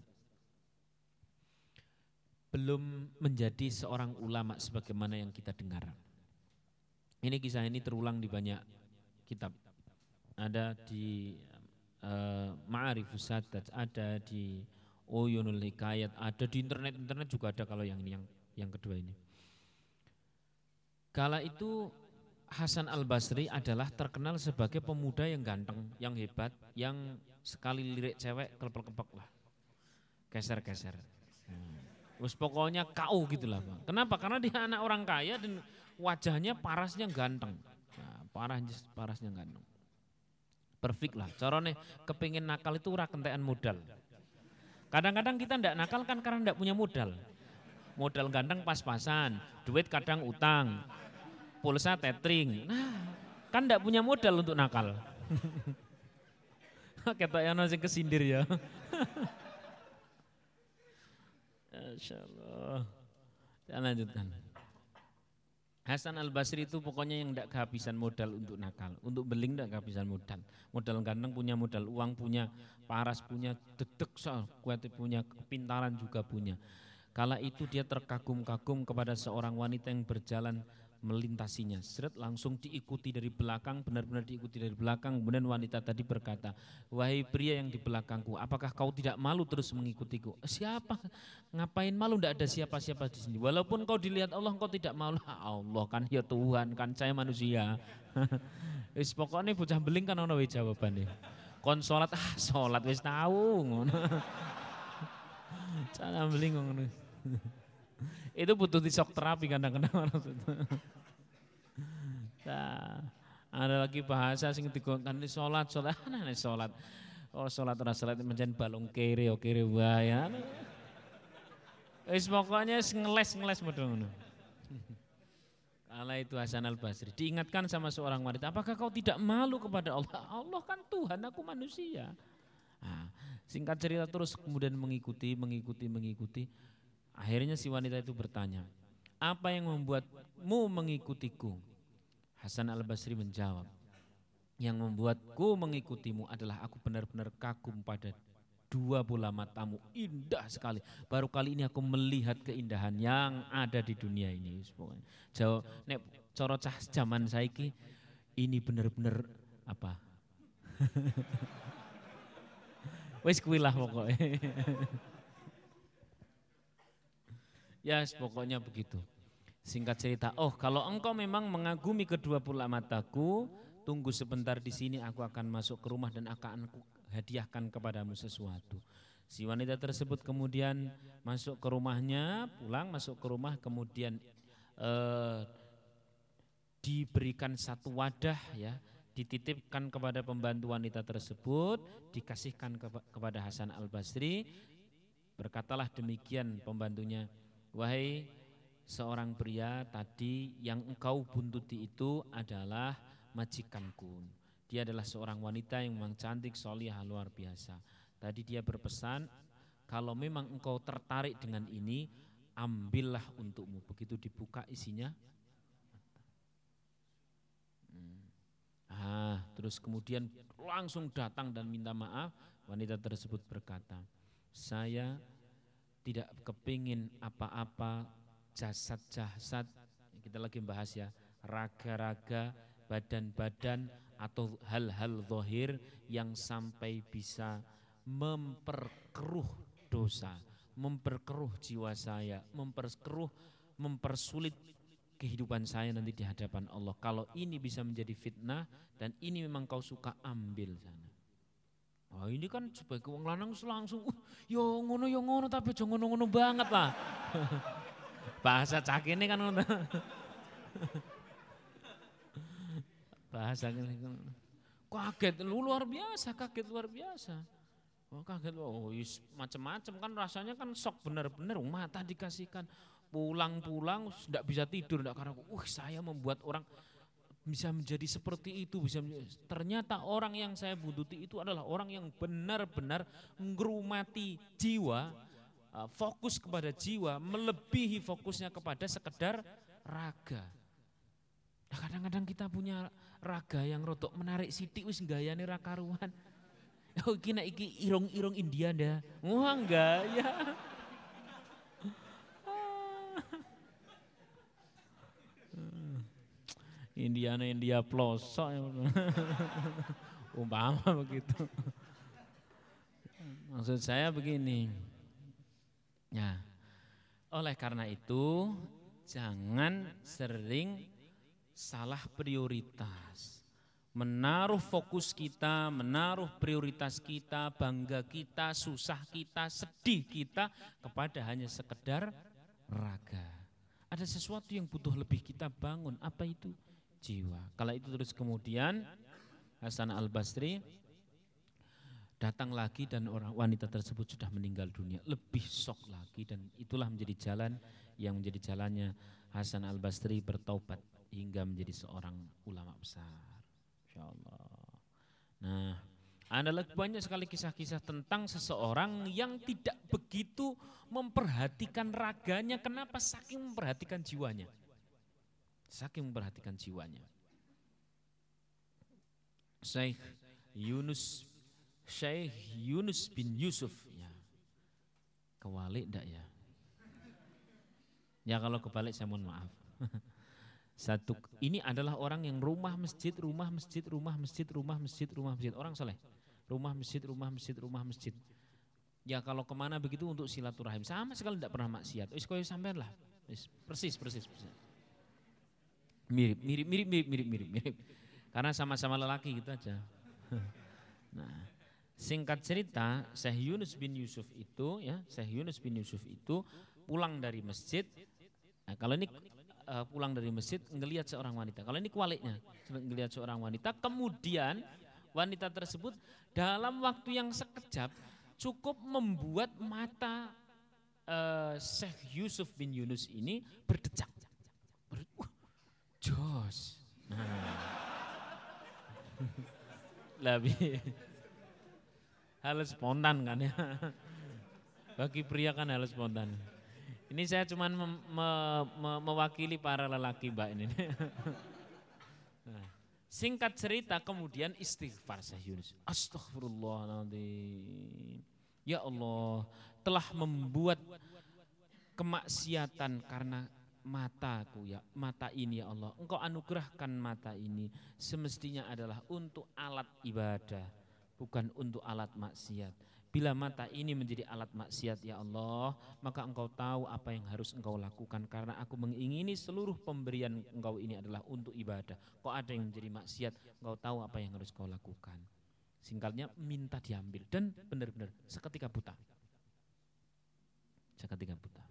belum menjadi seorang ulama sebagaimana yang kita dengar. Ini kisah ini terulang di banyak kitab. Ada di uh, Ma'arifus Sadat, ada di Uyunul Hikayat, ada di internet-internet juga ada kalau yang ini yang yang kedua ini. Kala itu Hasan Al Basri adalah terkenal sebagai pemuda yang ganteng, yang hebat, yang sekali lirik cewek kelepek-kepek lah, geser-geser. Hmm. pokoknya kau gitu lah Pak. Kenapa? Karena dia anak orang kaya dan wajahnya parasnya ganteng. Nah, parasnya, parasnya ganteng. Perfect lah. Caranya kepingin nakal itu ora kentean modal. Kadang-kadang kita ndak nakal kan karena ndak punya modal. Modal ganteng pas-pasan, duit kadang utang, pulsa tethering. Nah, kan tidak punya modal untuk nakal. Kata yang nasi kesindir ya. Masya Allah. Saya lanjutkan. Hasan al Basri itu pokoknya yang tidak kehabisan modal untuk nakal, untuk beling tidak kehabisan modal. Modal ganteng punya modal uang punya, paras punya, dedek kuat punya, kepintaran juga punya. Kala itu dia terkagum-kagum kepada seorang wanita yang berjalan melintasinya. Seret langsung diikuti dari belakang, benar-benar diikuti dari belakang. Kemudian wanita tadi berkata, wahai pria yang di belakangku, apakah kau tidak malu terus mengikutiku? Siapa? Ngapain malu? Tidak ada siapa-siapa di sini. Walaupun kau dilihat Allah, kau tidak malu. Allah kan ya Tuhan, kan saya manusia. Wis pokoknya bocah beling kan ono jawabannya. Kon sholat, ah sholat wis tahu. Cara beling ngono. Itu butuh di shock terapi kadang-kadang. Nah, ada lagi bahasa sing dikongkan di sholat, sholat, nah nih sholat. Oh sholat ora sholat menjadi balung kiri, oh kiri ya. Wis pokoknya ngeles ngeles model. Kala itu Hasan al Basri diingatkan sama seorang wanita, apakah kau tidak malu kepada Allah? Allah kan Tuhan, aku manusia. Nah, singkat cerita terus kemudian mengikuti, mengikuti, mengikuti. Akhirnya si wanita itu bertanya, apa yang membuatmu mengikutiku? Hasan al-Basri menjawab, yang membuatku mengikutimu adalah aku benar-benar kagum pada dua bola matamu indah sekali. Baru kali ini aku melihat keindahan yang ada di dunia ini. Jauh, nek coro cah zaman saiki ini benar-benar apa? Wes kuilah pokoknya. Ya pokoknya begitu. Singkat cerita, oh kalau engkau memang mengagumi kedua pula mataku, tunggu sebentar di sini aku akan masuk ke rumah dan akan aku hadiahkan kepadamu sesuatu. Si wanita tersebut kemudian masuk ke rumahnya, pulang masuk ke rumah, kemudian eh, diberikan satu wadah ya, dititipkan kepada pembantu wanita tersebut, dikasihkan kepada Hasan Al Basri. Berkatalah demikian pembantunya, Wahai seorang pria tadi yang engkau buntuti itu adalah majikanku. Dia adalah seorang wanita yang memang cantik, solihah, luar biasa. Tadi dia berpesan, kalau memang engkau tertarik dengan ini, ambillah untukmu. Begitu dibuka isinya. Hmm. Ah, terus kemudian langsung datang dan minta maaf. Wanita tersebut berkata, saya tidak kepingin apa-apa jasad-jasad kita lagi bahas ya raga-raga badan-badan atau hal-hal zahir yang sampai bisa memperkeruh dosa, memperkeruh jiwa saya, memperkeruh, mempersulit kehidupan saya nanti di hadapan Allah. Kalau ini bisa menjadi fitnah dan ini memang kau suka ambil sana. Oh ini kan sebagai wong lanang langsung, yo ngono yo ngono tapi jangan ngono-ngono banget lah. Bahasa cak ini kan ngono. Bahasa ini kan. Kaget, lu luar biasa, kaget luar biasa. Oh kaget, oh macam-macam kan rasanya kan sok benar-benar mata dikasihkan pulang-pulang tidak bisa tidur tidak karena uh saya membuat orang bisa menjadi seperti itu bisa menjadi, ternyata orang yang saya buntuti itu adalah orang yang benar-benar ngerumati jiwa uh, fokus kepada jiwa melebihi fokusnya kepada sekedar raga. Kadang-kadang kita punya raga yang rotok menarik sidik wis gayane rakaruan oh kina iki irong-irong India dah wah ya Indiana India pelosok umpama begitu maksud saya begini ya oleh karena itu jangan sering salah prioritas. Menaruh fokus kita, menaruh prioritas kita, bangga kita, susah kita, sedih kita kepada hanya sekedar raga. Ada sesuatu yang butuh lebih kita bangun, apa itu? Jiwa. Kalau itu terus kemudian Hasan al-Basri datang lagi dan orang wanita tersebut sudah meninggal dunia. Lebih sok lagi dan itulah menjadi jalan yang menjadi jalannya Hasan al Basri bertaubat hingga menjadi seorang ulama besar. Insyaallah. Nah ada lagi banyak sekali kisah-kisah tentang seseorang yang tidak begitu memperhatikan raganya. Kenapa saking memperhatikan jiwanya saking memperhatikan jiwanya Syekh Yunus Syekh Yunus bin Yusuf ya. Kewalik enggak ya? Ya kalau kebalik saya mohon maaf. Satu ini adalah orang yang rumah masjid, rumah masjid, rumah masjid, rumah masjid, rumah masjid. Orang soleh. Rumah masjid, rumah masjid, rumah masjid. Ya kalau ke mana begitu untuk silaturahim. Sama sekali tidak pernah maksiat. Wis koyo sampean lah. persis, persis, persis. Mirip, mirip, mirip, mirip, mirip, mirip, mirip. Karena sama-sama lelaki gitu aja. Nah, Singkat cerita, Syekh Yunus bin Yusuf itu ya, Syekh Yunus bin Yusuf itu pulang dari masjid. Nah, kalau ini uh, pulang dari masjid ngelihat seorang wanita. Kalau ini kualiknya, ngelihat seorang wanita, kemudian wanita tersebut dalam waktu yang sekejap cukup membuat mata uh, Syekh Yusuf bin Yunus ini berdecak. Nah. Lebih hal spontan kan ya. Bagi pria kan hal spontan. Ini saya cuma me, me, me, mewakili para lelaki mbak ini. Nah, singkat cerita kemudian istighfar saya Yunus. Astagfirullahaladzim. Ya Allah telah membuat kemaksiatan karena mataku ya mata ini ya Allah engkau anugerahkan mata ini semestinya adalah untuk alat ibadah bukan untuk alat maksiat. Bila mata ini menjadi alat maksiat ya Allah, maka engkau tahu apa yang harus engkau lakukan karena aku mengingini seluruh pemberian engkau ini adalah untuk ibadah. Kok ada yang menjadi maksiat, engkau tahu apa yang harus engkau lakukan. Singkatnya minta diambil dan benar-benar seketika buta. Seketika buta.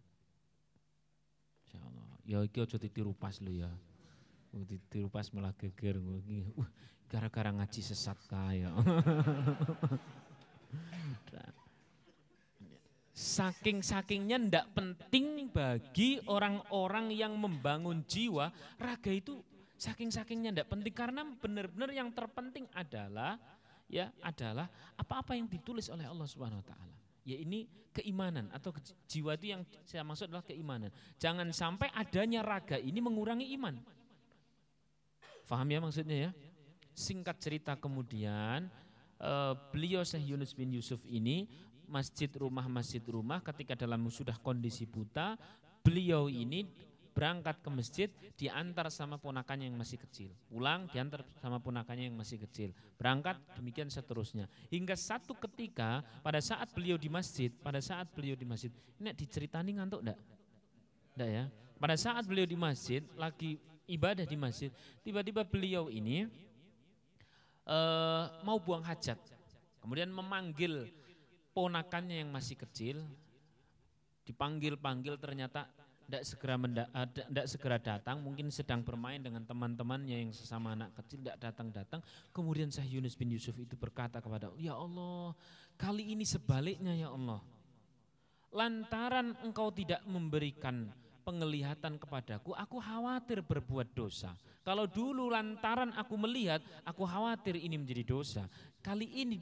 Insya Allah. Ya iki aja ditiru pas lu ya. Ditiru pas malah geger. Uh, gara-gara ngaji sesat kaya. Saking-sakingnya ndak penting bagi orang-orang yang membangun jiwa, raga itu saking-sakingnya ndak penting karena benar-benar yang terpenting adalah ya adalah apa-apa yang ditulis oleh Allah Subhanahu wa taala. Ya ini keimanan atau jiwa itu yang saya maksud adalah keimanan. Jangan sampai adanya raga ini mengurangi iman. Faham ya maksudnya ya? Singkat cerita kemudian uh, beliau Syekh Yunus bin Yusuf ini masjid rumah masjid rumah ketika dalam sudah kondisi buta beliau ini berangkat ke masjid diantar sama ponakannya yang masih kecil. Pulang diantar sama ponakannya yang masih kecil. Berangkat demikian seterusnya. Hingga satu ketika pada saat beliau di masjid pada saat beliau di masjid ini diceritani ngantuk enggak enggak ya? Pada saat beliau di masjid lagi ibadah di masjid tiba-tiba beliau ini uh, mau buang hajat. Kemudian memanggil ponakannya yang masih kecil, dipanggil-panggil ternyata tidak segera tidak uh, segera datang, mungkin sedang bermain dengan teman-temannya yang sesama anak kecil tidak datang-datang. Kemudian Syekh Yunus bin Yusuf itu berkata kepada Ya Allah, kali ini sebaliknya ya Allah. Lantaran engkau tidak memberikan penglihatan kepadaku, aku khawatir berbuat dosa. Kalau dulu lantaran aku melihat, aku khawatir ini menjadi dosa. Kali ini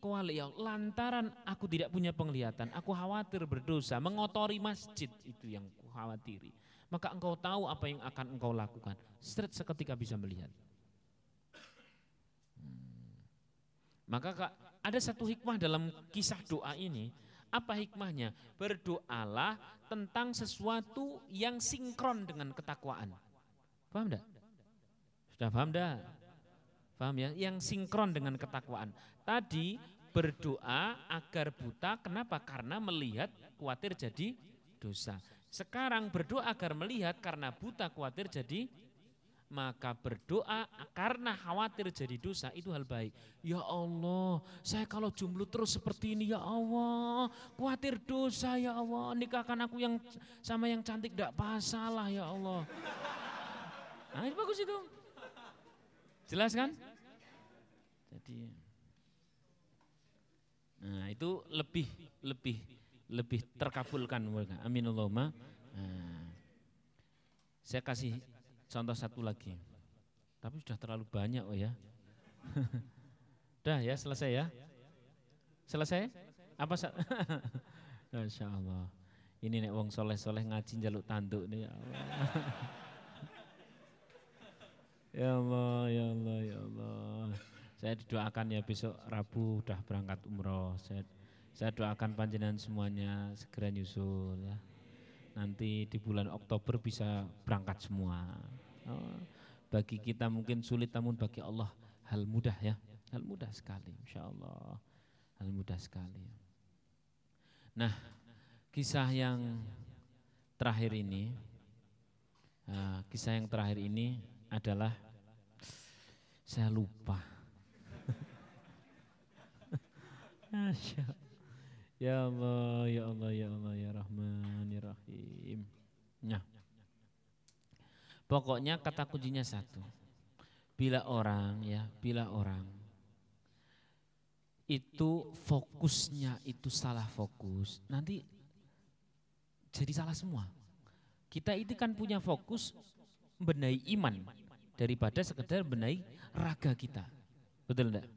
kuali ya lantaran aku tidak punya penglihatan, aku khawatir berdosa, mengotori masjid itu yang khawatiri. Maka engkau tahu apa yang akan engkau lakukan. Straight seketika bisa melihat. Hmm. Maka kak, ada satu hikmah dalam kisah doa ini apa hikmahnya? Berdoalah tentang sesuatu yang sinkron dengan ketakwaan. Paham enggak? Sudah paham enggak? Paham ya? Yang sinkron dengan ketakwaan. Tadi berdoa agar buta, kenapa? Karena melihat khawatir jadi dosa. Sekarang berdoa agar melihat karena buta khawatir jadi maka berdoa karena khawatir jadi dosa itu hal baik. Ya Allah, saya kalau jomblo terus seperti ini ya Allah, khawatir dosa ya Allah, nikahkan aku yang sama yang cantik tidak pasalah ya Allah. Nah, itu bagus itu. Jelas kan? Jadi Nah, itu lebih lebih lebih terkabulkan Amin Allahumma. Nah, saya kasih contoh satu lagi. Tapi sudah terlalu banyak oh ya. Udah ya selesai ya. Selesai? Apa Masya Allah. Ini nek wong soleh-soleh ngaji jaluk tanduk nih ya Allah. ya Allah, ya Allah, ya Allah. Saya didoakan ya besok Rabu udah berangkat umroh. Saya, saya doakan panjenengan semuanya segera nyusul ya. Nanti di bulan Oktober bisa berangkat semua. Oh, bagi kita mungkin sulit namun bagi Allah hal mudah ya. Hal mudah sekali insya Allah. Hal mudah sekali. Nah kisah yang terakhir ini, uh, kisah yang terakhir ini adalah saya lupa Masya Ya Allah, ya Allah, ya Allah, ya Rahman, ya Rahim. Nah, pokoknya kata kuncinya satu. Bila orang ya, bila orang itu fokusnya itu salah fokus, nanti jadi salah semua. Kita itu kan punya fokus benahi iman daripada sekedar benahi raga kita. Betul enggak?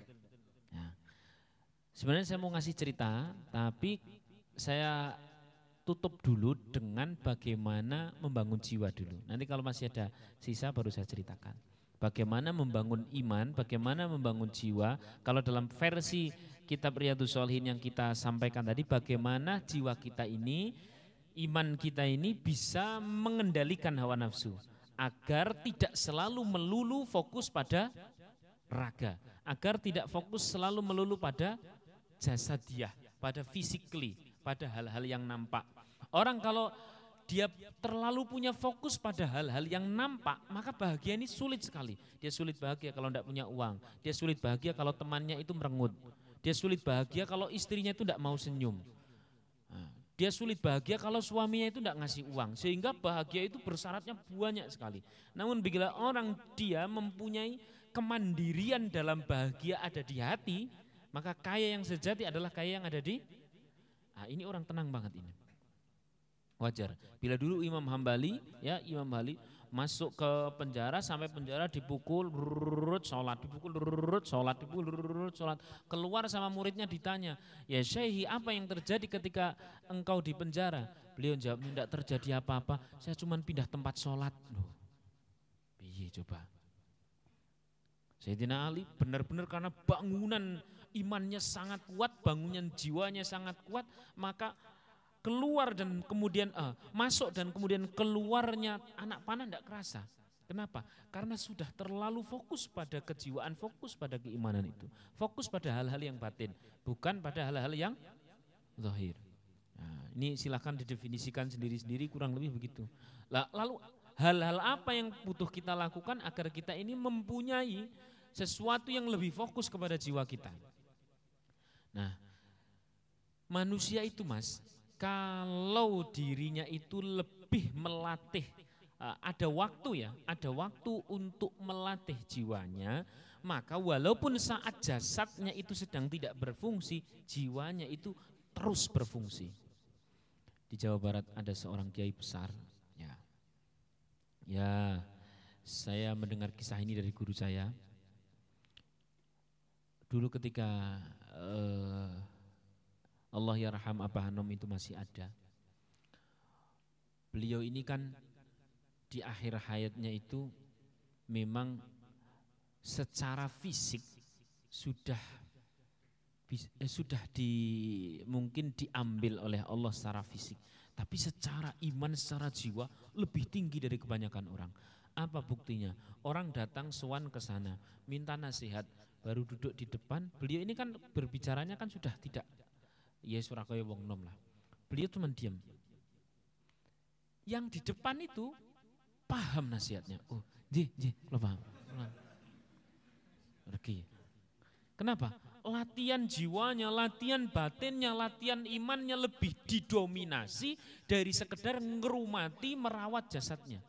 Sebenarnya saya mau ngasih cerita, tapi saya tutup dulu dengan bagaimana membangun jiwa dulu. Nanti kalau masih ada sisa baru saya ceritakan. Bagaimana membangun iman, bagaimana membangun jiwa. Kalau dalam versi kitab Riyadus Solihin yang kita sampaikan tadi, bagaimana jiwa kita ini, iman kita ini bisa mengendalikan hawa nafsu. Agar tidak selalu melulu fokus pada raga. Agar tidak fokus selalu melulu pada jasadiah, pada physically, pada hal-hal yang nampak. Orang kalau dia terlalu punya fokus pada hal-hal yang nampak, maka bahagia ini sulit sekali. Dia sulit bahagia kalau tidak punya uang. Dia sulit bahagia kalau temannya itu merengut. Dia sulit bahagia kalau istrinya itu tidak mau senyum. Nah, dia sulit bahagia kalau suaminya itu tidak ngasih uang. Sehingga bahagia itu bersyaratnya banyak sekali. Namun bila orang dia mempunyai kemandirian dalam bahagia ada di hati, maka kaya yang sejati adalah kaya yang ada di Nah, ini orang tenang banget ini. Wajar. Bila dulu Imam Hambali, ya Imam Hambali masuk ke penjara sampai penjara dipukul rurut sholat dipukul rurut sholat dipukul rurut sholat. Keluar sama muridnya ditanya ya syekhi apa yang terjadi ketika engkau di penjara? Beliau jawab tidak terjadi apa-apa. Saya cuma pindah tempat sholat. Loh. Coba? Sayyidina Ali benar-benar karena bangunan imannya sangat kuat, bangunan jiwanya sangat kuat, maka keluar dan kemudian uh, masuk dan kemudian keluarnya anak panah tidak kerasa. Kenapa? Karena sudah terlalu fokus pada kejiwaan, fokus pada keimanan itu. Fokus pada hal-hal yang batin, bukan pada hal-hal yang zahir. Nah, ini silahkan didefinisikan sendiri-sendiri kurang lebih begitu. Lalu hal-hal apa yang butuh kita lakukan agar kita ini mempunyai sesuatu yang lebih fokus kepada jiwa kita. Nah, manusia itu mas, kalau dirinya itu lebih melatih, eh, ada waktu ya, ada waktu untuk melatih jiwanya, maka walaupun saat jasadnya itu sedang tidak berfungsi, jiwanya itu terus berfungsi. Di Jawa Barat ada seorang kiai besar, ya, ya, saya mendengar kisah ini dari guru saya. Dulu ketika uh, Allah ya raham Abah Hanom itu masih ada. Beliau ini kan di akhir hayatnya itu memang secara fisik sudah eh, sudah di mungkin diambil oleh Allah secara fisik, tapi secara iman, secara jiwa lebih tinggi dari kebanyakan orang. Apa buktinya? Orang datang suan ke sana, minta nasihat, baru duduk di depan, beliau ini kan berbicaranya kan sudah tidak ya surakaya wong nom lah. Beliau cuma diam. Yang di depan itu paham nasihatnya. Oh, Ji, ji, lo paham. Regi. Kenapa? Latihan jiwanya, latihan batinnya, latihan imannya lebih didominasi dari sekedar ngerumati merawat jasadnya.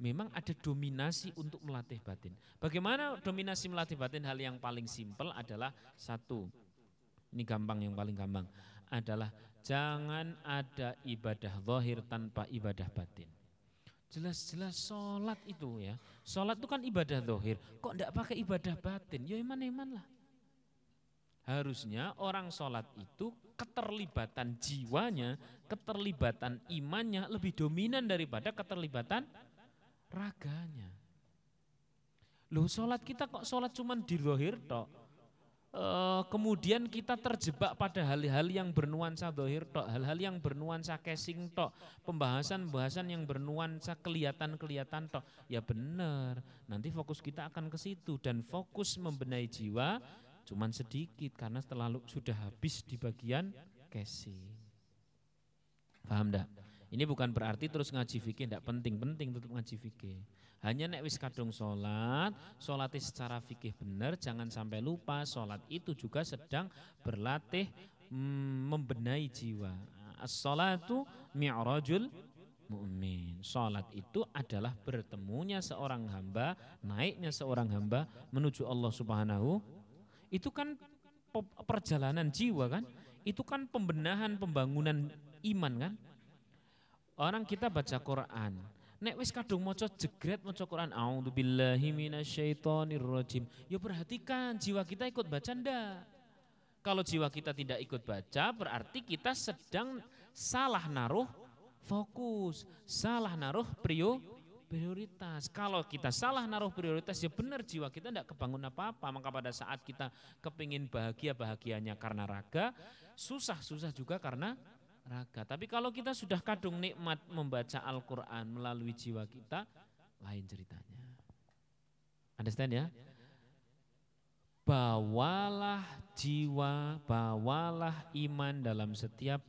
Memang ada dominasi untuk melatih batin. Bagaimana dominasi melatih batin? Hal yang paling simpel adalah satu. Ini gampang yang paling gampang. Adalah jangan ada ibadah zahir tanpa ibadah batin. Jelas-jelas sholat itu ya. Sholat itu kan ibadah dohir. Kok tidak pakai ibadah batin? Ya iman-iman lah. Harusnya orang sholat itu keterlibatan jiwanya, keterlibatan imannya lebih dominan daripada keterlibatan raganya. Loh sholat kita kok sholat cuma di dohir tok? uh, kemudian kita terjebak pada hal-hal yang bernuansa dohir tok, hal-hal yang bernuansa casing tok, pembahasan-pembahasan yang bernuansa kelihatan-kelihatan tok. Ya benar, nanti fokus kita akan ke situ dan fokus membenahi jiwa cuman sedikit karena terlalu sudah habis di bagian casing. Paham enggak? Ini bukan berarti terus ngaji fikih tidak penting-penting tetap ngaji fikih. Hanya nek wis kadung sholat, sholat secara fikih benar, jangan sampai lupa sholat itu juga sedang berlatih mm, membenahi jiwa. As-sholatu mi'rajul mu'min. Sholat itu adalah bertemunya seorang hamba, naiknya seorang hamba menuju Allah Subhanahu. Itu kan perjalanan jiwa kan? Itu kan pembenahan pembangunan iman kan? Orang kita baca Quran, Nek wis kadung maca jegret maca Quran, auzubillahi minasyaitonirrajim. Ya perhatikan jiwa kita ikut baca ndak? Kalau jiwa kita tidak ikut baca berarti kita sedang salah naruh fokus, salah naruh prio prioritas. Kalau kita salah naruh prioritas ya benar jiwa kita tidak kebangun apa-apa. Maka pada saat kita kepingin bahagia bahagianya karena raga, susah susah juga karena raga. Tapi kalau kita sudah kadung nikmat membaca Al-Quran melalui jiwa kita, lain ceritanya. Understand ya? Bawalah jiwa, bawalah iman dalam setiap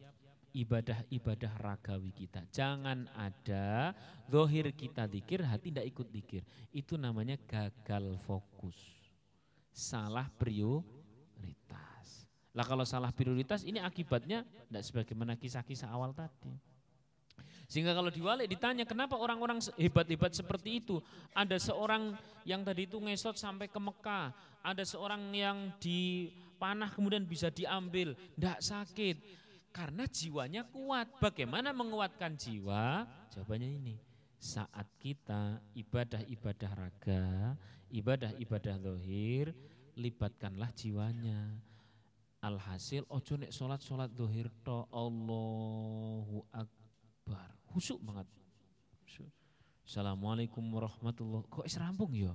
ibadah-ibadah ragawi kita. Jangan ada zohir kita dikir, hati tidak ikut dikir. Itu namanya gagal fokus. Salah prioritas. Lah kalau salah prioritas ini akibatnya tidak sebagaimana kisah-kisah awal tadi. Sehingga kalau diwalik ditanya kenapa orang-orang hebat-hebat seperti itu. Ada seorang yang tadi itu ngesot sampai ke Mekah. Ada seorang yang dipanah kemudian bisa diambil. Tidak sakit. Karena jiwanya kuat. Bagaimana menguatkan jiwa? Jawabannya ini. Saat kita ibadah-ibadah raga, ibadah-ibadah dohir, libatkanlah jiwanya Alhasil ojo nek salat salat dohir to Allahu Akbar. Husuk banget. Assalamualaikum warahmatullahi Kok is rampung ya?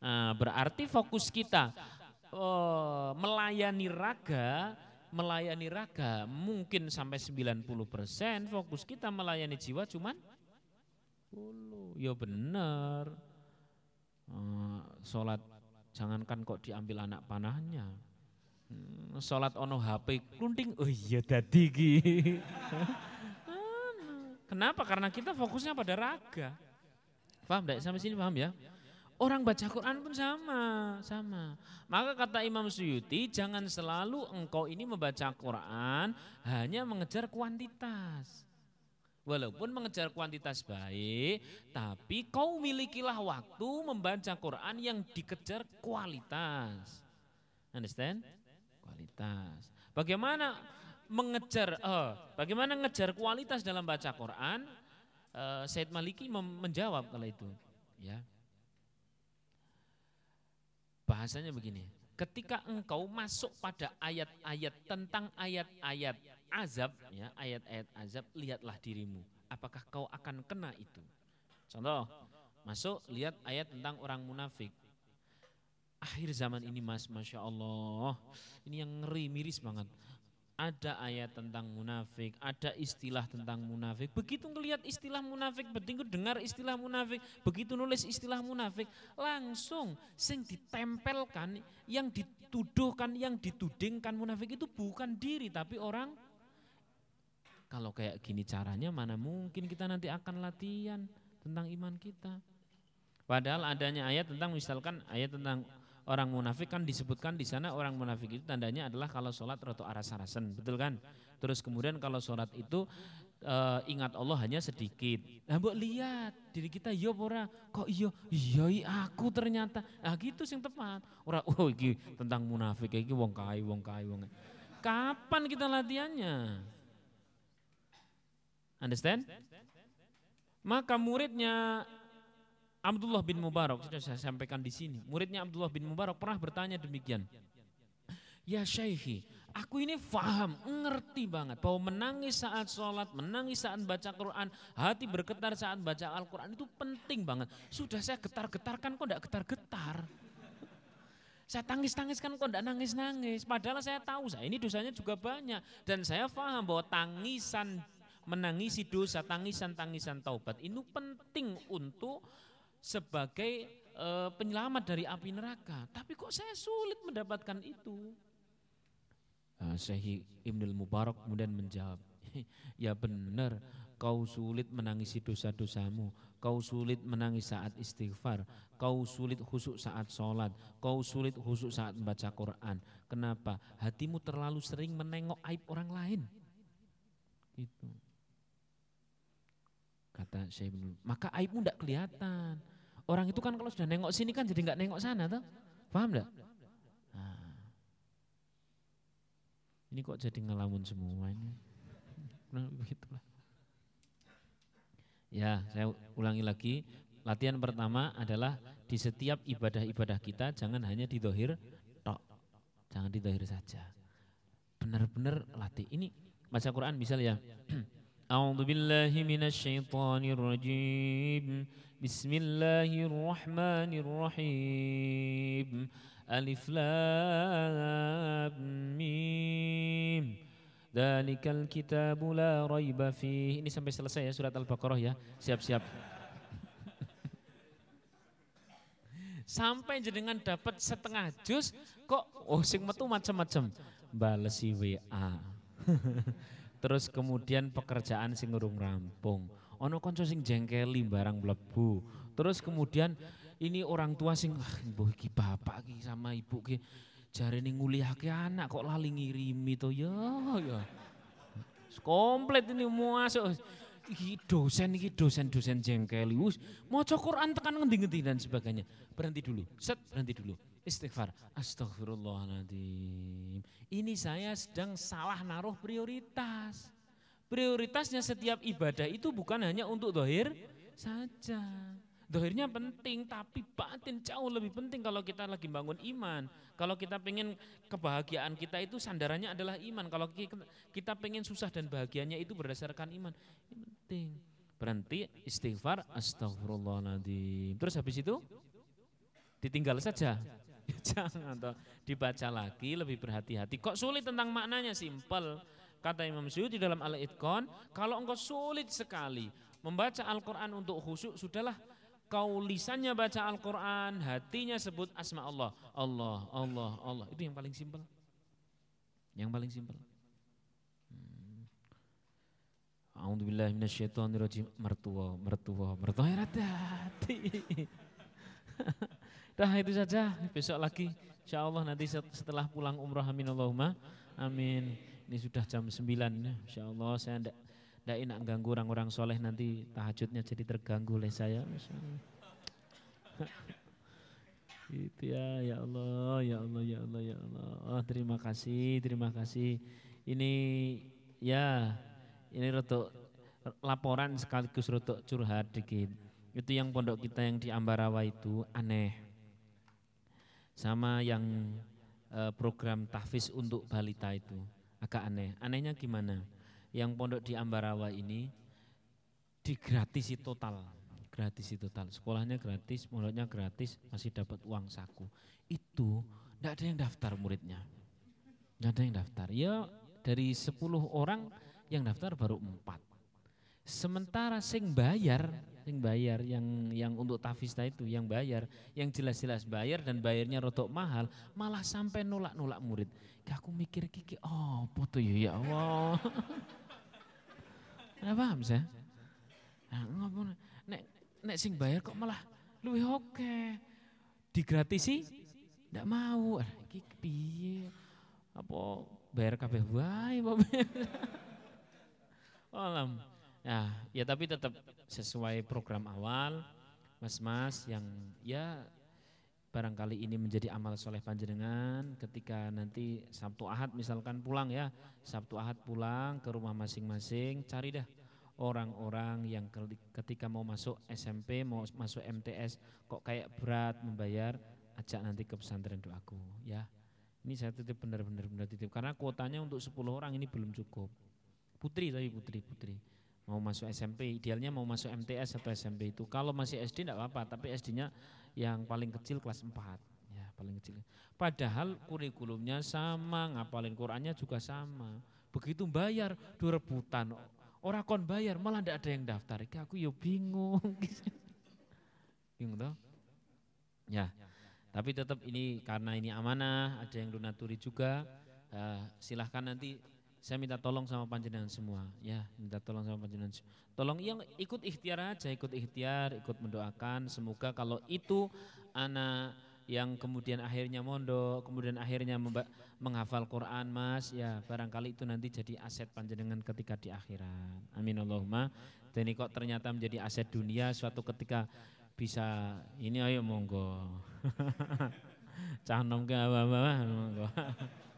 nah, berarti fokus kita oh, melayani raga, melayani raga mungkin sampai 90% fokus kita melayani jiwa cuman 10. Ya benar. Uh, sholat Jangankan kok diambil anak panahnya. Hmm, sholat ono HP klunting, oh iya dadi ki. Kenapa? Karena kita fokusnya pada raga. Paham tidak? Sampai sini paham ya? Orang baca Quran pun sama, sama. Maka kata Imam Suyuti, jangan selalu engkau ini membaca Quran hanya mengejar kuantitas. Walaupun mengejar kuantitas baik, tapi kau milikilah waktu membaca Quran yang dikejar kualitas. Understand? Kualitas. Bagaimana mengejar uh, bagaimana mengejar kualitas dalam baca Quran? Uh, Said Maliki menjawab kalau itu, ya. Bahasanya begini, ketika engkau masuk pada ayat-ayat tentang ayat-ayat azab, ya, ayat-ayat azab, lihatlah dirimu. Apakah kau akan kena itu? Contoh, masuk lihat ayat tentang orang munafik. Akhir zaman ini mas, Masya Allah, ini yang ngeri, miris banget ada ayat tentang munafik, ada istilah tentang munafik. Begitu ngelihat istilah munafik, begitu dengar istilah munafik, begitu nulis istilah munafik, langsung sing ditempelkan, yang dituduhkan, yang ditudingkan munafik itu bukan diri tapi orang Kalau kayak gini caranya mana mungkin kita nanti akan latihan tentang iman kita. Padahal adanya ayat tentang misalkan ayat tentang orang munafik kan disebutkan di sana orang munafik itu tandanya adalah kalau sholat roto aras-arasan, betul kan? Terus kemudian kalau sholat itu e, ingat Allah hanya sedikit. Nah, mbok lihat diri kita yo iya ora kok iyo iya aku ternyata. Nah gitu sing tepat. Ora oh iki tentang munafik iki wong kai wong kai wong. Kapan kita latihannya? Understand? Maka muridnya Abdullah bin Mubarak saya sampaikan di sini. Muridnya Abdullah bin Mubarak pernah bertanya demikian. Ya Syekhi, aku ini faham, ngerti banget bahwa menangis saat sholat, menangis saat baca Quran, hati bergetar saat baca Al-Quran itu penting banget. Sudah saya getar-getarkan kok enggak getar-getar. Saya tangis-tangis kan kok enggak nangis-nangis. Padahal saya tahu saya ini dosanya juga banyak. Dan saya faham bahwa tangisan menangisi dosa, tangisan-tangisan taubat ini penting untuk sebagai e, penyelamat dari api neraka. Tapi kok saya sulit mendapatkan itu? Nah, Syekh Ibnul Mubarak kemudian menjawab, ya benar, kau sulit menangisi dosa-dosamu, kau sulit menangis saat istighfar, kau sulit khusuk saat sholat, kau sulit khusuk saat membaca Quran. Kenapa? Hatimu terlalu sering menengok aib orang lain. Itu. Kata Syekh Ibnul, maka aibmu tidak kelihatan. Orang itu kan kalau sudah nengok sini kan jadi nggak nengok sana tuh. Paham enggak? Nah. Ini kok jadi ngelamun semua ini. Nah, begitulah. Ya, saya ulangi lagi. Latihan pertama adalah di setiap ibadah-ibadah kita jangan hanya di dohir tok. Jangan di dohir saja. Benar-benar latih. Ini baca Quran misalnya ya. أعوذ بالله من الشيطان الرجيم بسم الله الرحمن الرحيم ألف لام ميم ذلك الكتاب لا ريب فيه ini sampai selesai ya surat Al-Baqarah ya siap-siap sampai jenengan dapat setengah jus kok oh sing metu macam-macam balesi WA Terus kemudian pekerjaan sing urung rampung. Ono konco sing jengkeli barang mlebu. Terus kemudian ini orang tua sing ah iki bapak iki sama ibu ki jarene ngulihake anak kok lali ngirimi to ya ya. Komplit ini masuk iki dosen iki dosen-dosen jengkeli wis maca Quran tekan ngendi-ngendi dan sebagainya. Berhenti dulu. Set, berhenti dulu. Istighfar. Astagfirullahaladzim. Ini saya sedang salah naruh prioritas. Prioritasnya setiap ibadah itu bukan hanya untuk dohir saja. Dohirnya penting, tapi batin jauh lebih penting kalau kita lagi bangun iman. Kalau kita pengen kebahagiaan kita itu sandarannya adalah iman. Kalau kita pengen susah dan bahagianya itu berdasarkan iman. Penting. Berhenti, istighfar, astagfirullahaladzim. Terus habis itu ditinggal saja. Jangan toh dibaca lagi lebih berhati-hati. Kok sulit tentang maknanya simpel. Kata Imam Syuuti dalam Al-Itqan, kalau engkau sulit sekali membaca Al-Qur'an untuk khusyuk, sudahlah kau lisannya baca Al-Qur'an, hatinya sebut asma Allah. Allah, Allah, Allah. Itu yang paling simpel. Yang paling simpel. Hmm. A'udzubillahi minasyaitonirrajim. Mertua, mertua, mertua hati. Dah itu saja, besok lagi insya Allah nanti setelah pulang umrah amin Allahumma amin. Ini sudah jam 9 insya Allah saya tidak tidak enak ganggu orang-orang soleh nanti tahajudnya jadi terganggu oleh saya. Itu ya, ya Allah, ya Allah, ya Allah, ya Allah. Oh, terima kasih, terima kasih. Ini ya, ini rotok laporan sekaligus rotok curhat dikit. Itu yang pondok kita yang di Ambarawa itu aneh sama yang uh, program tahfiz untuk balita itu agak aneh. Anehnya gimana? Yang pondok di Ambarawa ini digratisi total, gratisi total. Sekolahnya gratis, pondoknya gratis, masih dapat uang saku. Itu tidak ada yang daftar muridnya. Tidak ada yang daftar. Ya dari 10 orang yang daftar baru empat. Sementara sing bayar yang bayar yang yang untuk tafista itu yang bayar yang jelas-jelas bayar dan bayarnya rotok mahal malah sampai nolak-nolak murid aku mikir kiki oh foto ya Allah Ora paham saya? Nah, ngomong nek nek sing bayar kok malah luwih oke. Digratisi ndak mau. Iki piye? Apa bayar kabeh wae Alam. Nah, ya tapi tetap sesuai program awal, mas-mas yang ya barangkali ini menjadi amal soleh panjenengan ketika nanti Sabtu Ahad misalkan pulang ya. Sabtu Ahad pulang ke rumah masing-masing cari dah orang-orang yang ketika mau masuk SMP mau masuk MTS kok kayak berat membayar ajak nanti ke pesantren doaku ya. Ini saya titip benar-benar benar titip. Karena kuotanya untuk 10 orang ini belum cukup. Putri tapi putri putri mau masuk SMP idealnya mau masuk MTS atau SMP itu. Kalau masih SD tidak apa-apa tapi SD-nya yang paling kecil kelas 4 ya paling kecil. Padahal kurikulumnya sama ngapalin Qurannya juga sama. Begitu bayar dua rebutan. Orang kon bayar malah tidak ada yang daftar. Aku yo bingung. Bingung toh? Ya tapi tetap ini karena ini amanah ada yang donaturi juga. Uh, silahkan nanti saya minta tolong sama panjenengan semua. Ya minta tolong sama panjenengan tolong yang ikut ikhtiar aja ikut ikhtiar ikut mendoakan. Semoga kalau itu anak yang kemudian akhirnya mondok kemudian akhirnya menghafal Quran mas ya barangkali itu nanti jadi aset panjenengan ketika di akhirat. Amin Allahumma. Dan ini kok ternyata menjadi aset dunia suatu ketika bisa ini ayo monggo. Cah nom ke apa monggo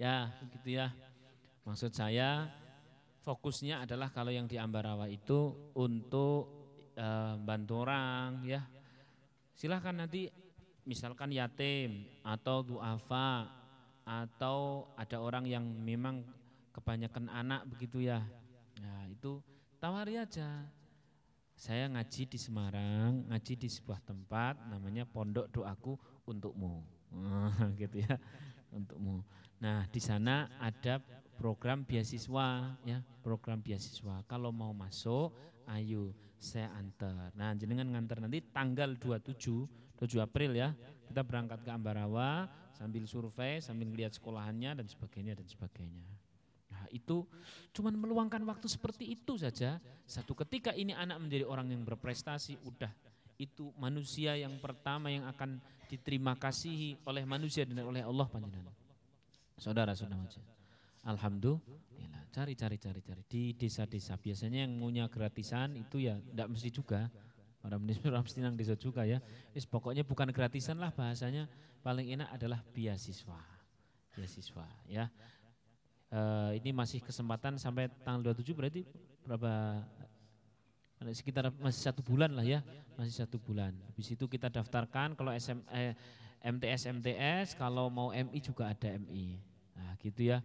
Ya, begitu ya. Maksud saya fokusnya adalah kalau yang di Ambarawa itu untuk e, bantu orang ya. Silahkan nanti misalkan yatim atau duafa atau ada orang yang memang kebanyakan anak begitu ya. Nah, itu tawari aja. Saya ngaji di Semarang, ngaji di sebuah tempat namanya Pondok Doaku Untukmu. gitu ya, untukmu. Nah, di sana ada program beasiswa ya, program beasiswa. Kalau mau masuk, ayo saya antar. Nah, jenengan ngantar nanti tanggal 27 7 April ya. Kita berangkat ke Ambarawa sambil survei, sambil lihat sekolahannya dan sebagainya dan sebagainya. Nah, itu cuman meluangkan waktu seperti itu saja. Satu ketika ini anak menjadi orang yang berprestasi, udah itu manusia yang pertama yang akan diterima kasihi oleh manusia dan oleh Allah panjenengan. Saudara sudah macam. Alhamdulillah. Cari cari cari cari di desa-desa. Biasanya yang punya gratisan itu ya tidak mesti juga. Orang mesti nang desa juga ya. Is pokoknya bukan gratisan lah bahasanya. Paling enak adalah beasiswa. Beasiswa ya. E, ini masih kesempatan sampai tanggal 27 berarti berapa sekitar masih satu bulan lah ya masih satu bulan habis itu kita daftarkan kalau SM, eh, MTS MTS kalau mau MI juga ada MI Nah, gitu ya.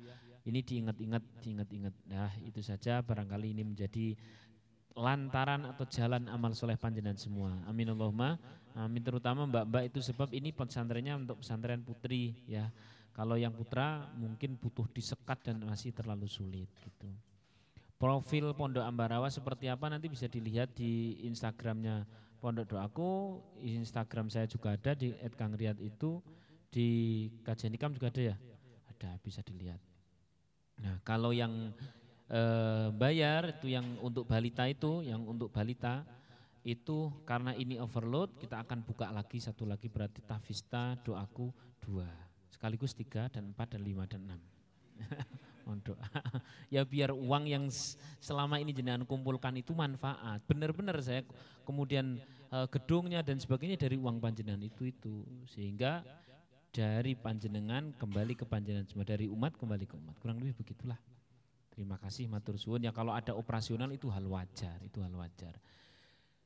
Ini diingat-ingat, diingat-ingat. Nah, itu saja barangkali ini menjadi lantaran atau jalan amal soleh panjenengan semua. Amin Allahumma. Amin terutama mbak-mbak itu sebab ini pesantrennya untuk pesantren putri ya. Kalau yang putra mungkin butuh disekat dan masih terlalu sulit gitu. Profil Pondok Ambarawa seperti apa? Nanti bisa dilihat di Instagramnya Pondok Doaku, Instagram saya juga ada di @kangriyat itu. Di Kajian Ikam juga ada ya? Ada bisa dilihat. Nah kalau yang e, bayar itu yang untuk balita itu, yang untuk balita itu karena ini overload kita akan buka lagi satu lagi berarti tafista doaku dua. Sekaligus tiga dan empat dan lima dan enam. untuk ya biar uang yang selama ini jenengan kumpulkan itu manfaat. Benar-benar saya kemudian e, gedungnya dan sebagainya dari uang panjenengan itu itu. Sehingga dari panjenengan kembali ke panjenengan semua dari umat kembali ke umat. Kurang lebih begitulah. Terima kasih matur suwun. Ya kalau ada operasional itu hal wajar itu hal wajar.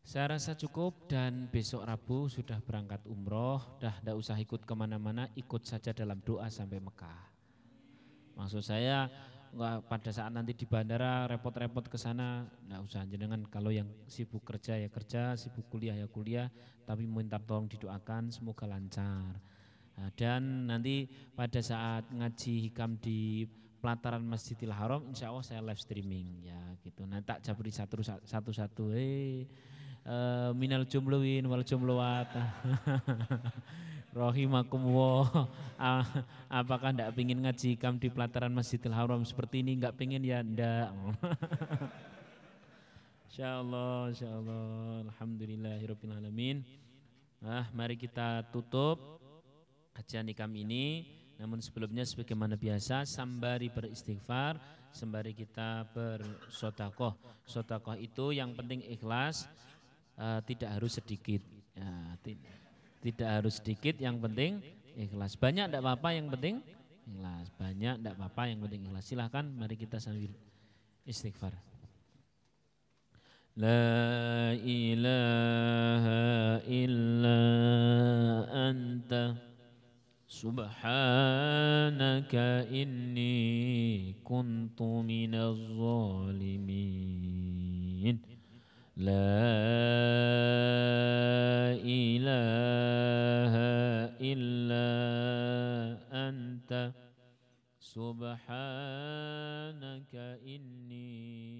Saya rasa cukup dan besok Rabu sudah berangkat umroh. Dah tidak usah ikut ke mana-mana ikut saja dalam doa sampai Mekah maksud saya nggak pada saat nanti di bandara repot-repot ke sana nggak usah jenengan kalau yang sibuk kerja ya kerja sibuk kuliah ya kuliah tapi minta tolong didoakan semoga lancar Nah, dan nanti pada saat ngaji hikam di pelataran Masjidil Haram, insya Allah saya live streaming ya gitu. Nanti tak jabri satu satu satu. Eh uh, minal jumluin wal jumluat. Rahimakumullah. Ah, apakah ndak pingin ngaji kam di pelataran Masjidil Haram seperti ini? Enggak pingin ya ndak. insyaallah, insyaallah. Alhamdulillahirabbil alamin. Ah, mari kita tutup kajian ikam ini. Namun sebelumnya sebagaimana biasa sambari beristighfar, sembari kita bersodakoh. Sodakoh itu yang penting ikhlas, uh, tidak harus sedikit. Ya, tidak harus sedikit, yang penting ikhlas. Banyak tidak apa-apa, yang penting ikhlas. Banyak tidak apa-apa, yang penting ikhlas. Silahkan, mari kita sambil istighfar. La ilaha illa anta Subhanaka inni kuntu minaz zalimin لا إله إلا أنت. سبحانك إني